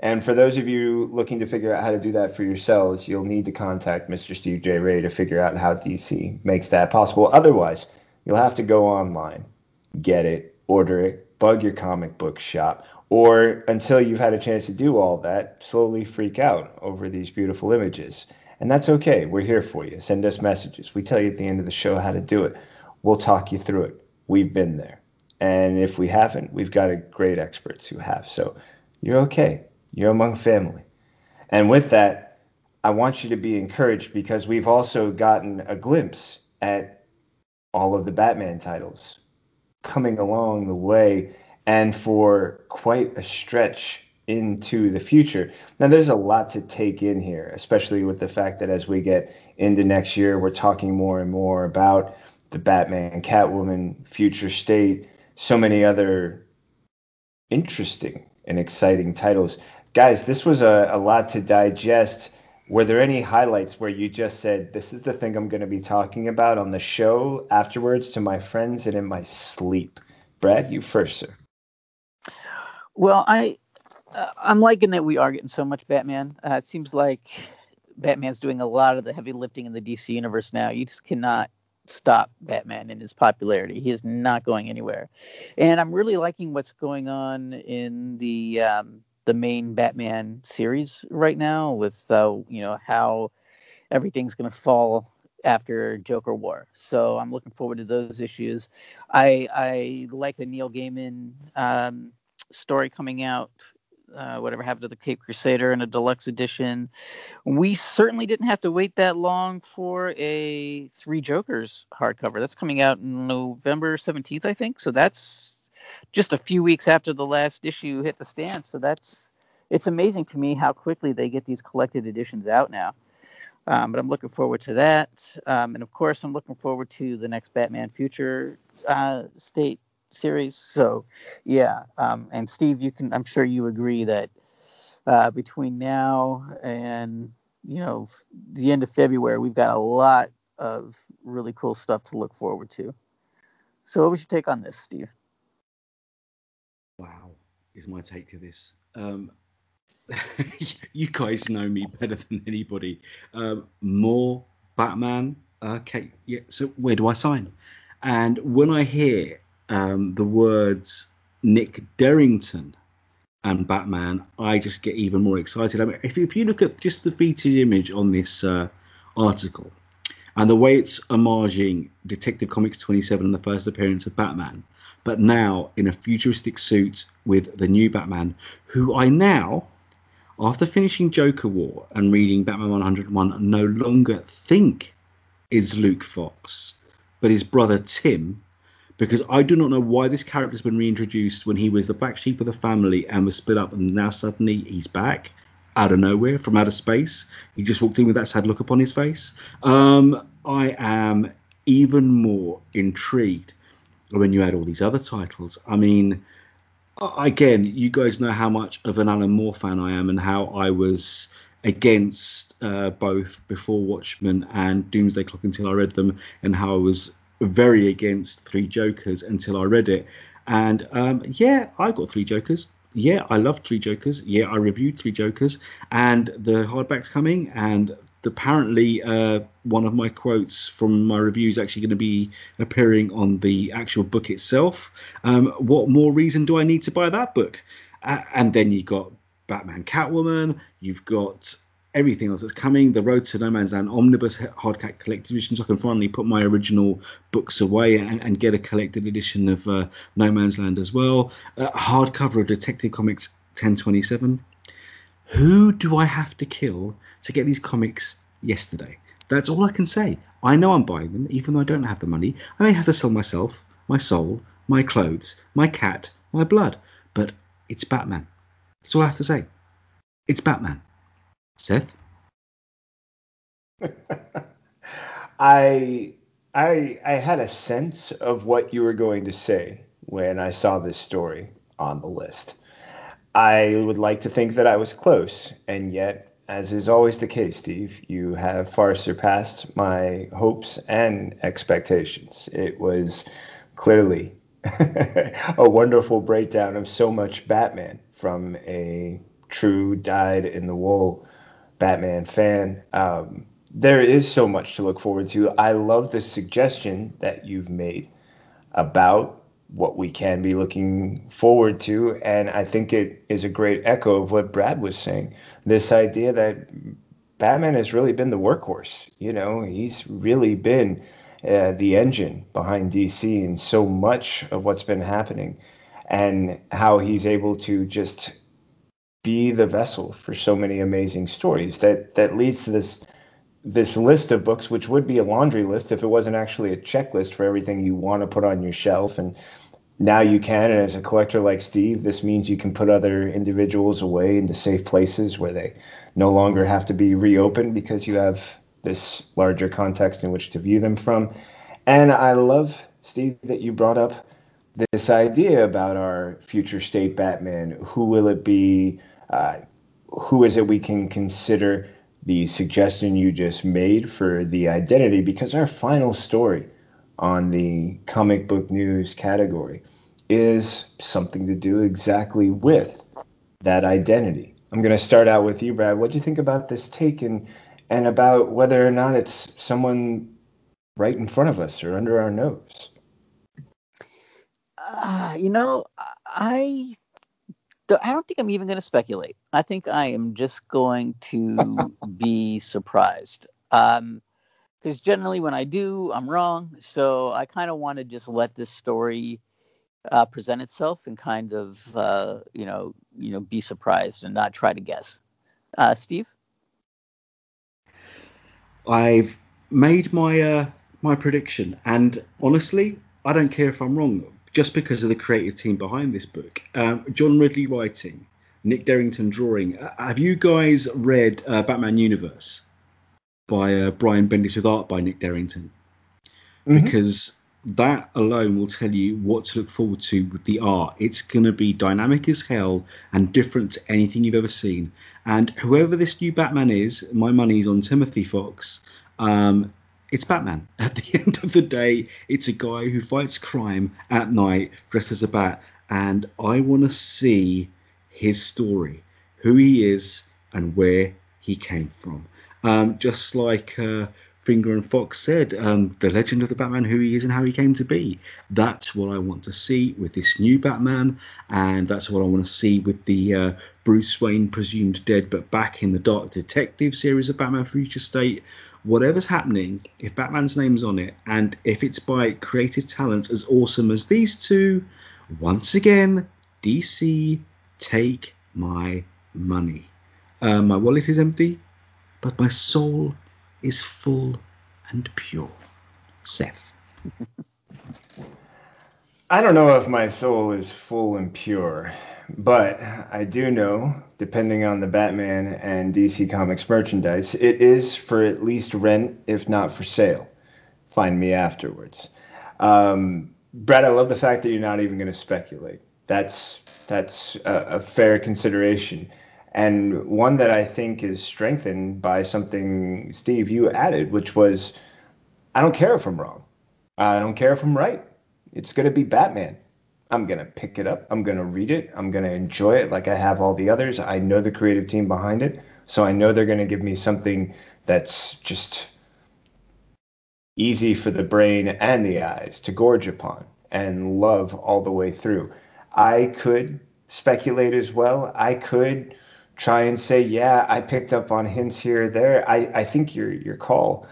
And for those of you looking to figure out how to do that for yourselves, you'll need to contact Mr. Steve J. Ray to figure out how DC makes that possible. Otherwise, you'll have to go online, get it, order it, bug your comic book shop, or until you've had a chance to do all that, slowly freak out over these beautiful images. And that's okay. We're here for you. Send us messages. We tell you at the end of the show how to do it. We'll talk you through it. We've been there. And if we haven't, we've got great experts who have. So you're okay. You're among family. And with that, I want you to be encouraged because we've also gotten a glimpse at all of the Batman titles coming along the way and for quite a stretch into the future. Now, there's a lot to take in here, especially with the fact that as we get into next year, we're talking more and more about the Batman, Catwoman, future state, so many other interesting and exciting titles guys, this was a, a lot to digest. Were there any highlights where you just said, This is the thing I'm going to be talking about on the show afterwards to my friends and in my sleep? Brad, you first, sir. Well, I uh, I'm liking that we are getting so much Batman. Uh, it seems like Batman's doing a lot of the heavy lifting in the DC universe now. You just cannot stop Batman in his popularity. He is not going anywhere, and I'm really liking what's going on in the um, the main Batman series right now with uh, you know how everything's going to fall after Joker War. So I'm looking forward to those issues. I I like the Neil Gaiman um, story coming out. Uh, whatever happened to the Cape Crusader in a deluxe edition. We certainly didn't have to wait that long for a Three Jokers hardcover. That's coming out November 17th, I think. So that's just a few weeks after the last issue hit the stand. So that's it's amazing to me how quickly they get these collected editions out now. Um, but I'm looking forward to that, um, and of course I'm looking forward to the next Batman Future uh, State series. So yeah, um, and Steve, you can I'm sure you agree that uh, between now and you know the end of February, we've got a lot of really cool stuff to look forward to. So what was your take on this, Steve? Wow, is my take to this. Um, [LAUGHS] you guys know me better than anybody. Um, more Batman. Okay, yeah. So where do I sign? And when I hear um, the words Nick Derington and Batman, I just get even more excited. I mean, if, if you look at just the featured image on this uh, article and the way it's homaging Detective Comics 27 and the first appearance of Batman, but now in a futuristic suit with the new Batman, who I now, after finishing Joker War and reading Batman 101, no longer think is Luke Fox, but his brother Tim, because I do not know why this character has been reintroduced when he was the black sheep of the family and was split up, and now suddenly he's back out of nowhere from outer space. He just walked in with that sad look upon his face. Um, I am even more intrigued when you add all these other titles. I mean, again, you guys know how much of an Alan Moore fan I am and how I was against uh, both Before Watchmen and Doomsday Clock until I read them, and how I was very against Three Jokers until I read it. And um, yeah, I got Three Jokers. Yeah, I love Three Jokers. Yeah, I reviewed Three Jokers, and the hardback's coming, and apparently uh, one of my quotes from my review is actually going to be appearing on the actual book itself. Um, what more reason do I need to buy that book? Uh, and then you've got Batman Catwoman, you've got everything else that's coming. The Road to No Man's Land omnibus hardback collected edition, so I can finally put my original books away and, and get a collected edition of uh, No Man's Land as well. Uh, hardcover of Detective Comics 1027 who do I have to kill to get these comics yesterday? That's all I can say. I know I'm buying them, even though I don't have the money. I may have to sell myself, my soul, my clothes, my cat, my blood, but it's Batman. That's all I have to say. It's Batman. Seth? [LAUGHS] I I I had a sense of what you were going to say when I saw this story on the list. I would like to think that I was close, and yet, as is always the case, Steve, you have far surpassed my hopes and expectations. It was clearly [LAUGHS] a wonderful breakdown of so much Batman from a true dyed in the wool Batman fan. Um, there is so much to look forward to. I love the suggestion that you've made about what we can be looking forward to. And I think it is a great echo of what Brad was saying. This idea that Batman has really been the workhorse. You know, he's really been uh, the engine behind DC and so much of what's been happening, and how he's able to just be the vessel for so many amazing stories that that leads to this this list of books, which would be a laundry list if it wasn't actually a checklist for everything you want to put on your shelf. And now you can. And as a collector like Steve, this means you can put other individuals away into safe places where they no longer have to be reopened because you have this larger context in which to view them from. And I love, Steve, that you brought up this idea about our future state Batman. Who will it be? Uh, who is it we can consider the suggestion you just made for the identity? Because our final story on the comic book news category is something to do exactly with that identity. I'm going to start out with you, Brad. What do you think about this take and, and about whether or not it's someone right in front of us or under our nose? Uh, you know, I I don't think I'm even going to speculate. I think I am just going to [LAUGHS] be surprised. Um, because generally when I do, I'm wrong. So I kind of want to just let this story uh, present itself and kind of uh, you know you know be surprised and not try to guess. Uh, Steve, I've made my uh, my prediction, and honestly, I don't care if I'm wrong, just because of the creative team behind this book. Um, John Ridley writing, Nick Derington drawing. Uh, have you guys read uh, Batman Universe? by uh, Brian Bendis with art by Nick Derington. Mm-hmm. Because that alone will tell you what to look forward to with the art. It's going to be dynamic as hell and different to anything you've ever seen. And whoever this new Batman is, my money's on Timothy Fox. Um, it's Batman. [LAUGHS] At the end of the day, it's a guy who fights crime at night dressed as a bat. And I want to see his story, who he is, and where he came from. Um, just like uh, Finger and Fox said, um, the legend of the Batman, who he is and how he came to be. That's what I want to see with this new Batman, and that's what I want to see with the uh, Bruce Wayne presumed dead but back in the Dark Detective series of Batman Future State. Whatever's happening, if Batman's name's on it, and if it's by creative talents as awesome as these two, once again, DC, take my money. Uh, my wallet is empty but my soul is full and pure. Seth. I don't know if my soul is full and pure, but I do know, depending on the Batman and DC Comics merchandise, it is for at least rent, if not for sale. Find me afterwards. Um, Brad, I love the fact that you're not even going to speculate. That's that's a, a fair consideration and one that I think is strengthened by something Steve you added, which was I don't care if I'm wrong. I don't care if I'm right. It's going to be Batman. I'm going to pick it up. I'm going to read it. I'm going to enjoy it like I have all the others. I know the creative team behind it. So I know they're going to give me something that's just easy for the brain and the eyes to gorge upon and love all the way through. I could speculate as well. I could try and say, yeah, I picked up on hints here or there. I, I think your your call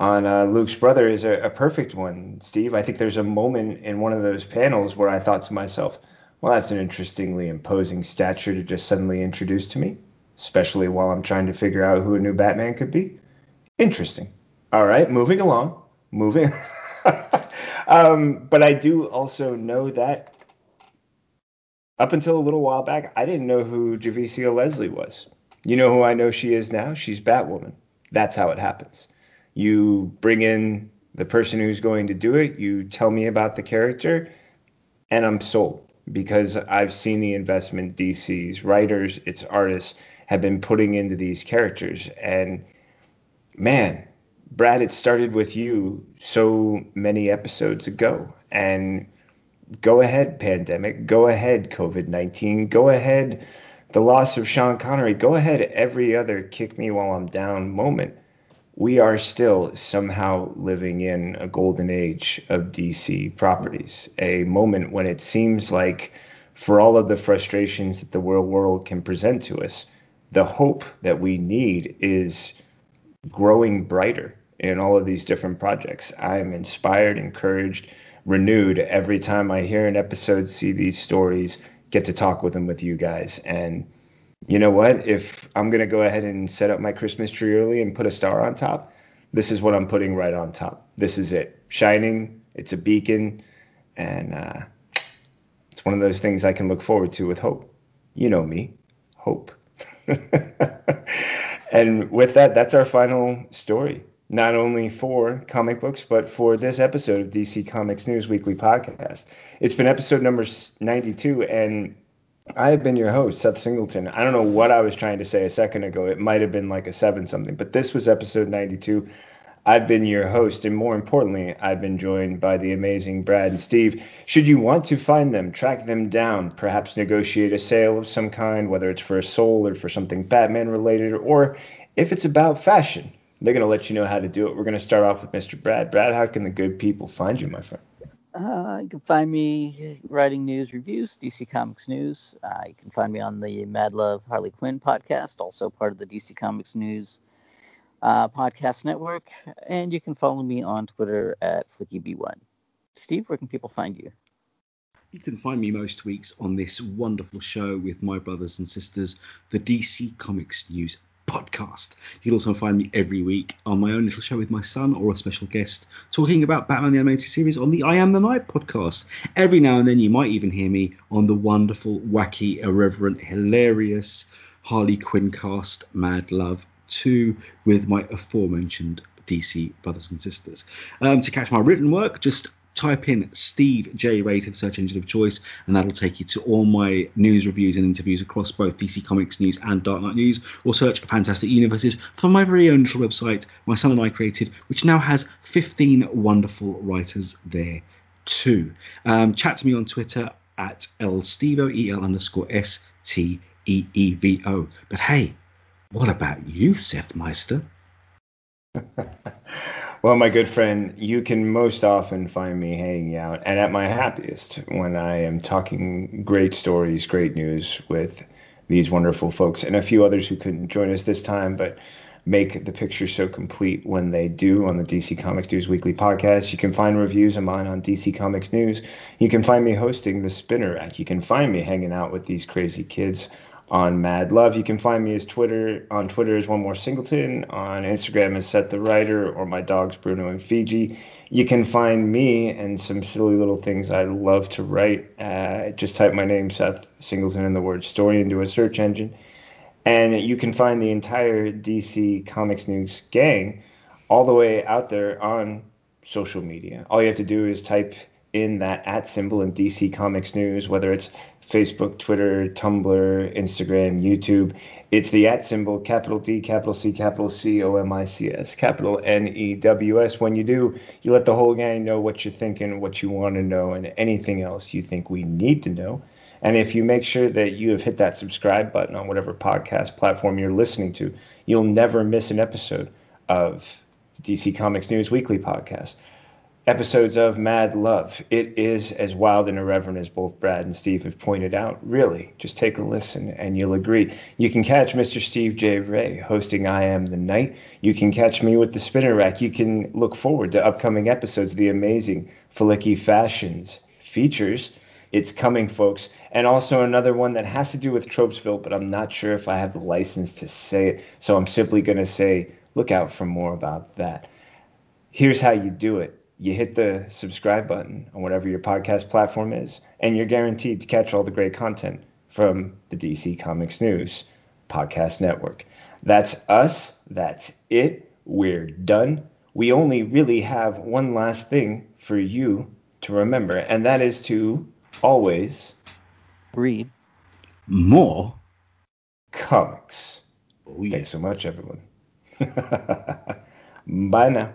on uh, Luke's brother is a, a, perfect one, Steve. I think there's a moment in one of those panels where I thought to myself, well, that's an interestingly imposing stature to just suddenly introduce to me, especially while I'm trying to figure out who a new Batman could be. Interesting. All right, moving along, moving. [LAUGHS] um, but I do also know that up until a little while back, I didn't know who Javicia Leslie was. You know who I know she is now? She's Batwoman. That's how it happens. You bring in the person who's going to do it, you tell me about the character, and I'm sold because I've seen the investment DC's writers, its artists have been putting into these characters. And man, Brad, it started with you so many episodes ago. And go ahead, pandemic. Go ahead, COVID 19. Go ahead, the loss of Sean Connery, go ahead, every other kick me while I'm down moment. We are still somehow living in a golden age of DC properties, a moment when it seems like, for all of the frustrations that the real world can present to us, the hope that we need is growing brighter in all of these different projects. I am inspired, encouraged, renewed every time I hear an episode, see these stories, get to talk with them with you guys. And you know what? If I'm going to go ahead and set up my Christmas tree early and put a star on top, this is what I'm putting right on top. This is it. Shining, it's a beacon, and uh, it's one of those things I can look forward to with hope. You know me, hope. [LAUGHS] and with that, that's our final story not only for comic books, but for this episode of DC Comics News Weekly Podcast. It's been episode number 92, and I have been your host, Seth Singleton. I don't know what I was trying to say a second ago. It might have been like a seven something, but this was episode 92. I've been your host, and more importantly, I've been joined by the amazing Brad and Steve. Should you want to find them, track them down, perhaps negotiate a sale of some kind, whether it's for a soul or for something Batman related, or if it's about fashion, they're going to let you know how to do it. We're going to start off with Mr. Brad. Brad, how can the good people find you, my friend? Uh, you can find me writing news reviews, DC Comics News. Uh, you can find me on the Mad Love Harley Quinn podcast, also part of the DC Comics News uh, podcast network. And you can follow me on Twitter at FlickyB1. Steve, where can people find you? You can find me most weeks on this wonderful show with my brothers and sisters, the DC Comics News podcast. You can also find me every week on my own little show with my son or a special guest talking about Batman the Animated Series on the I Am the Night podcast. Every now and then you might even hear me on the wonderful, wacky, irreverent, hilarious Harley Quinn cast Mad Love 2 with my aforementioned DC brothers and sisters. Um, to catch my written work, just type in Steve J. Ray to the search engine of choice, and that'll take you to all my news reviews and interviews across both DC Comics News and Dark Knight News, or search Fantastic Universes from my very own little website my son and I created, which now has 15 wonderful writers there too. Um, chat to me on Twitter at lstevo, E-L underscore S-T-E-E-V-O. But hey, what about you, Seth Meister? [LAUGHS] Well, my good friend, you can most often find me hanging out and at my happiest when I am talking great stories, great news with these wonderful folks and a few others who couldn't join us this time, but make the picture so complete when they do on the DC Comics News Weekly podcast. You can find reviews of mine on DC Comics News. You can find me hosting the Spinner Rack. You can find me hanging out with these crazy kids on Mad Love. You can find me as Twitter on Twitter as one more Singleton, on Instagram as Seth the Writer, or my dogs Bruno and Fiji. You can find me and some silly little things I love to write. Uh, just type my name Seth Singleton and the word story into a search engine, and you can find the entire DC Comics News gang all the way out there on social media. All you have to do is type in that at symbol in DC Comics News, whether it's Facebook, Twitter, Tumblr, Instagram, YouTube. It's the at symbol, capital D, capital C, capital C O M I C S, capital N E W S. When you do, you let the whole gang know what you're thinking, what you want to know, and anything else you think we need to know. And if you make sure that you have hit that subscribe button on whatever podcast platform you're listening to, you'll never miss an episode of DC Comics News Weekly podcast episodes of Mad Love. It is as wild and irreverent as both Brad and Steve have pointed out. Really, just take a listen and you'll agree. You can catch Mr. Steve J. Ray hosting I Am the Night. You can catch me with the Spinner Rack. You can look forward to upcoming episodes, the amazing Flicky Fashions features. It's coming, folks. And also another one that has to do with Tropesville, but I'm not sure if I have the license to say it. So I'm simply going to say, look out for more about that. Here's how you do it you hit the subscribe button on whatever your podcast platform is, and you're guaranteed to catch all the great content from the DC Comics News podcast network. That's us. That's it. We're done. We only really have one last thing for you to remember, and that is to always read more comics. Oh, yeah. Thanks so much, everyone. [LAUGHS] Bye now.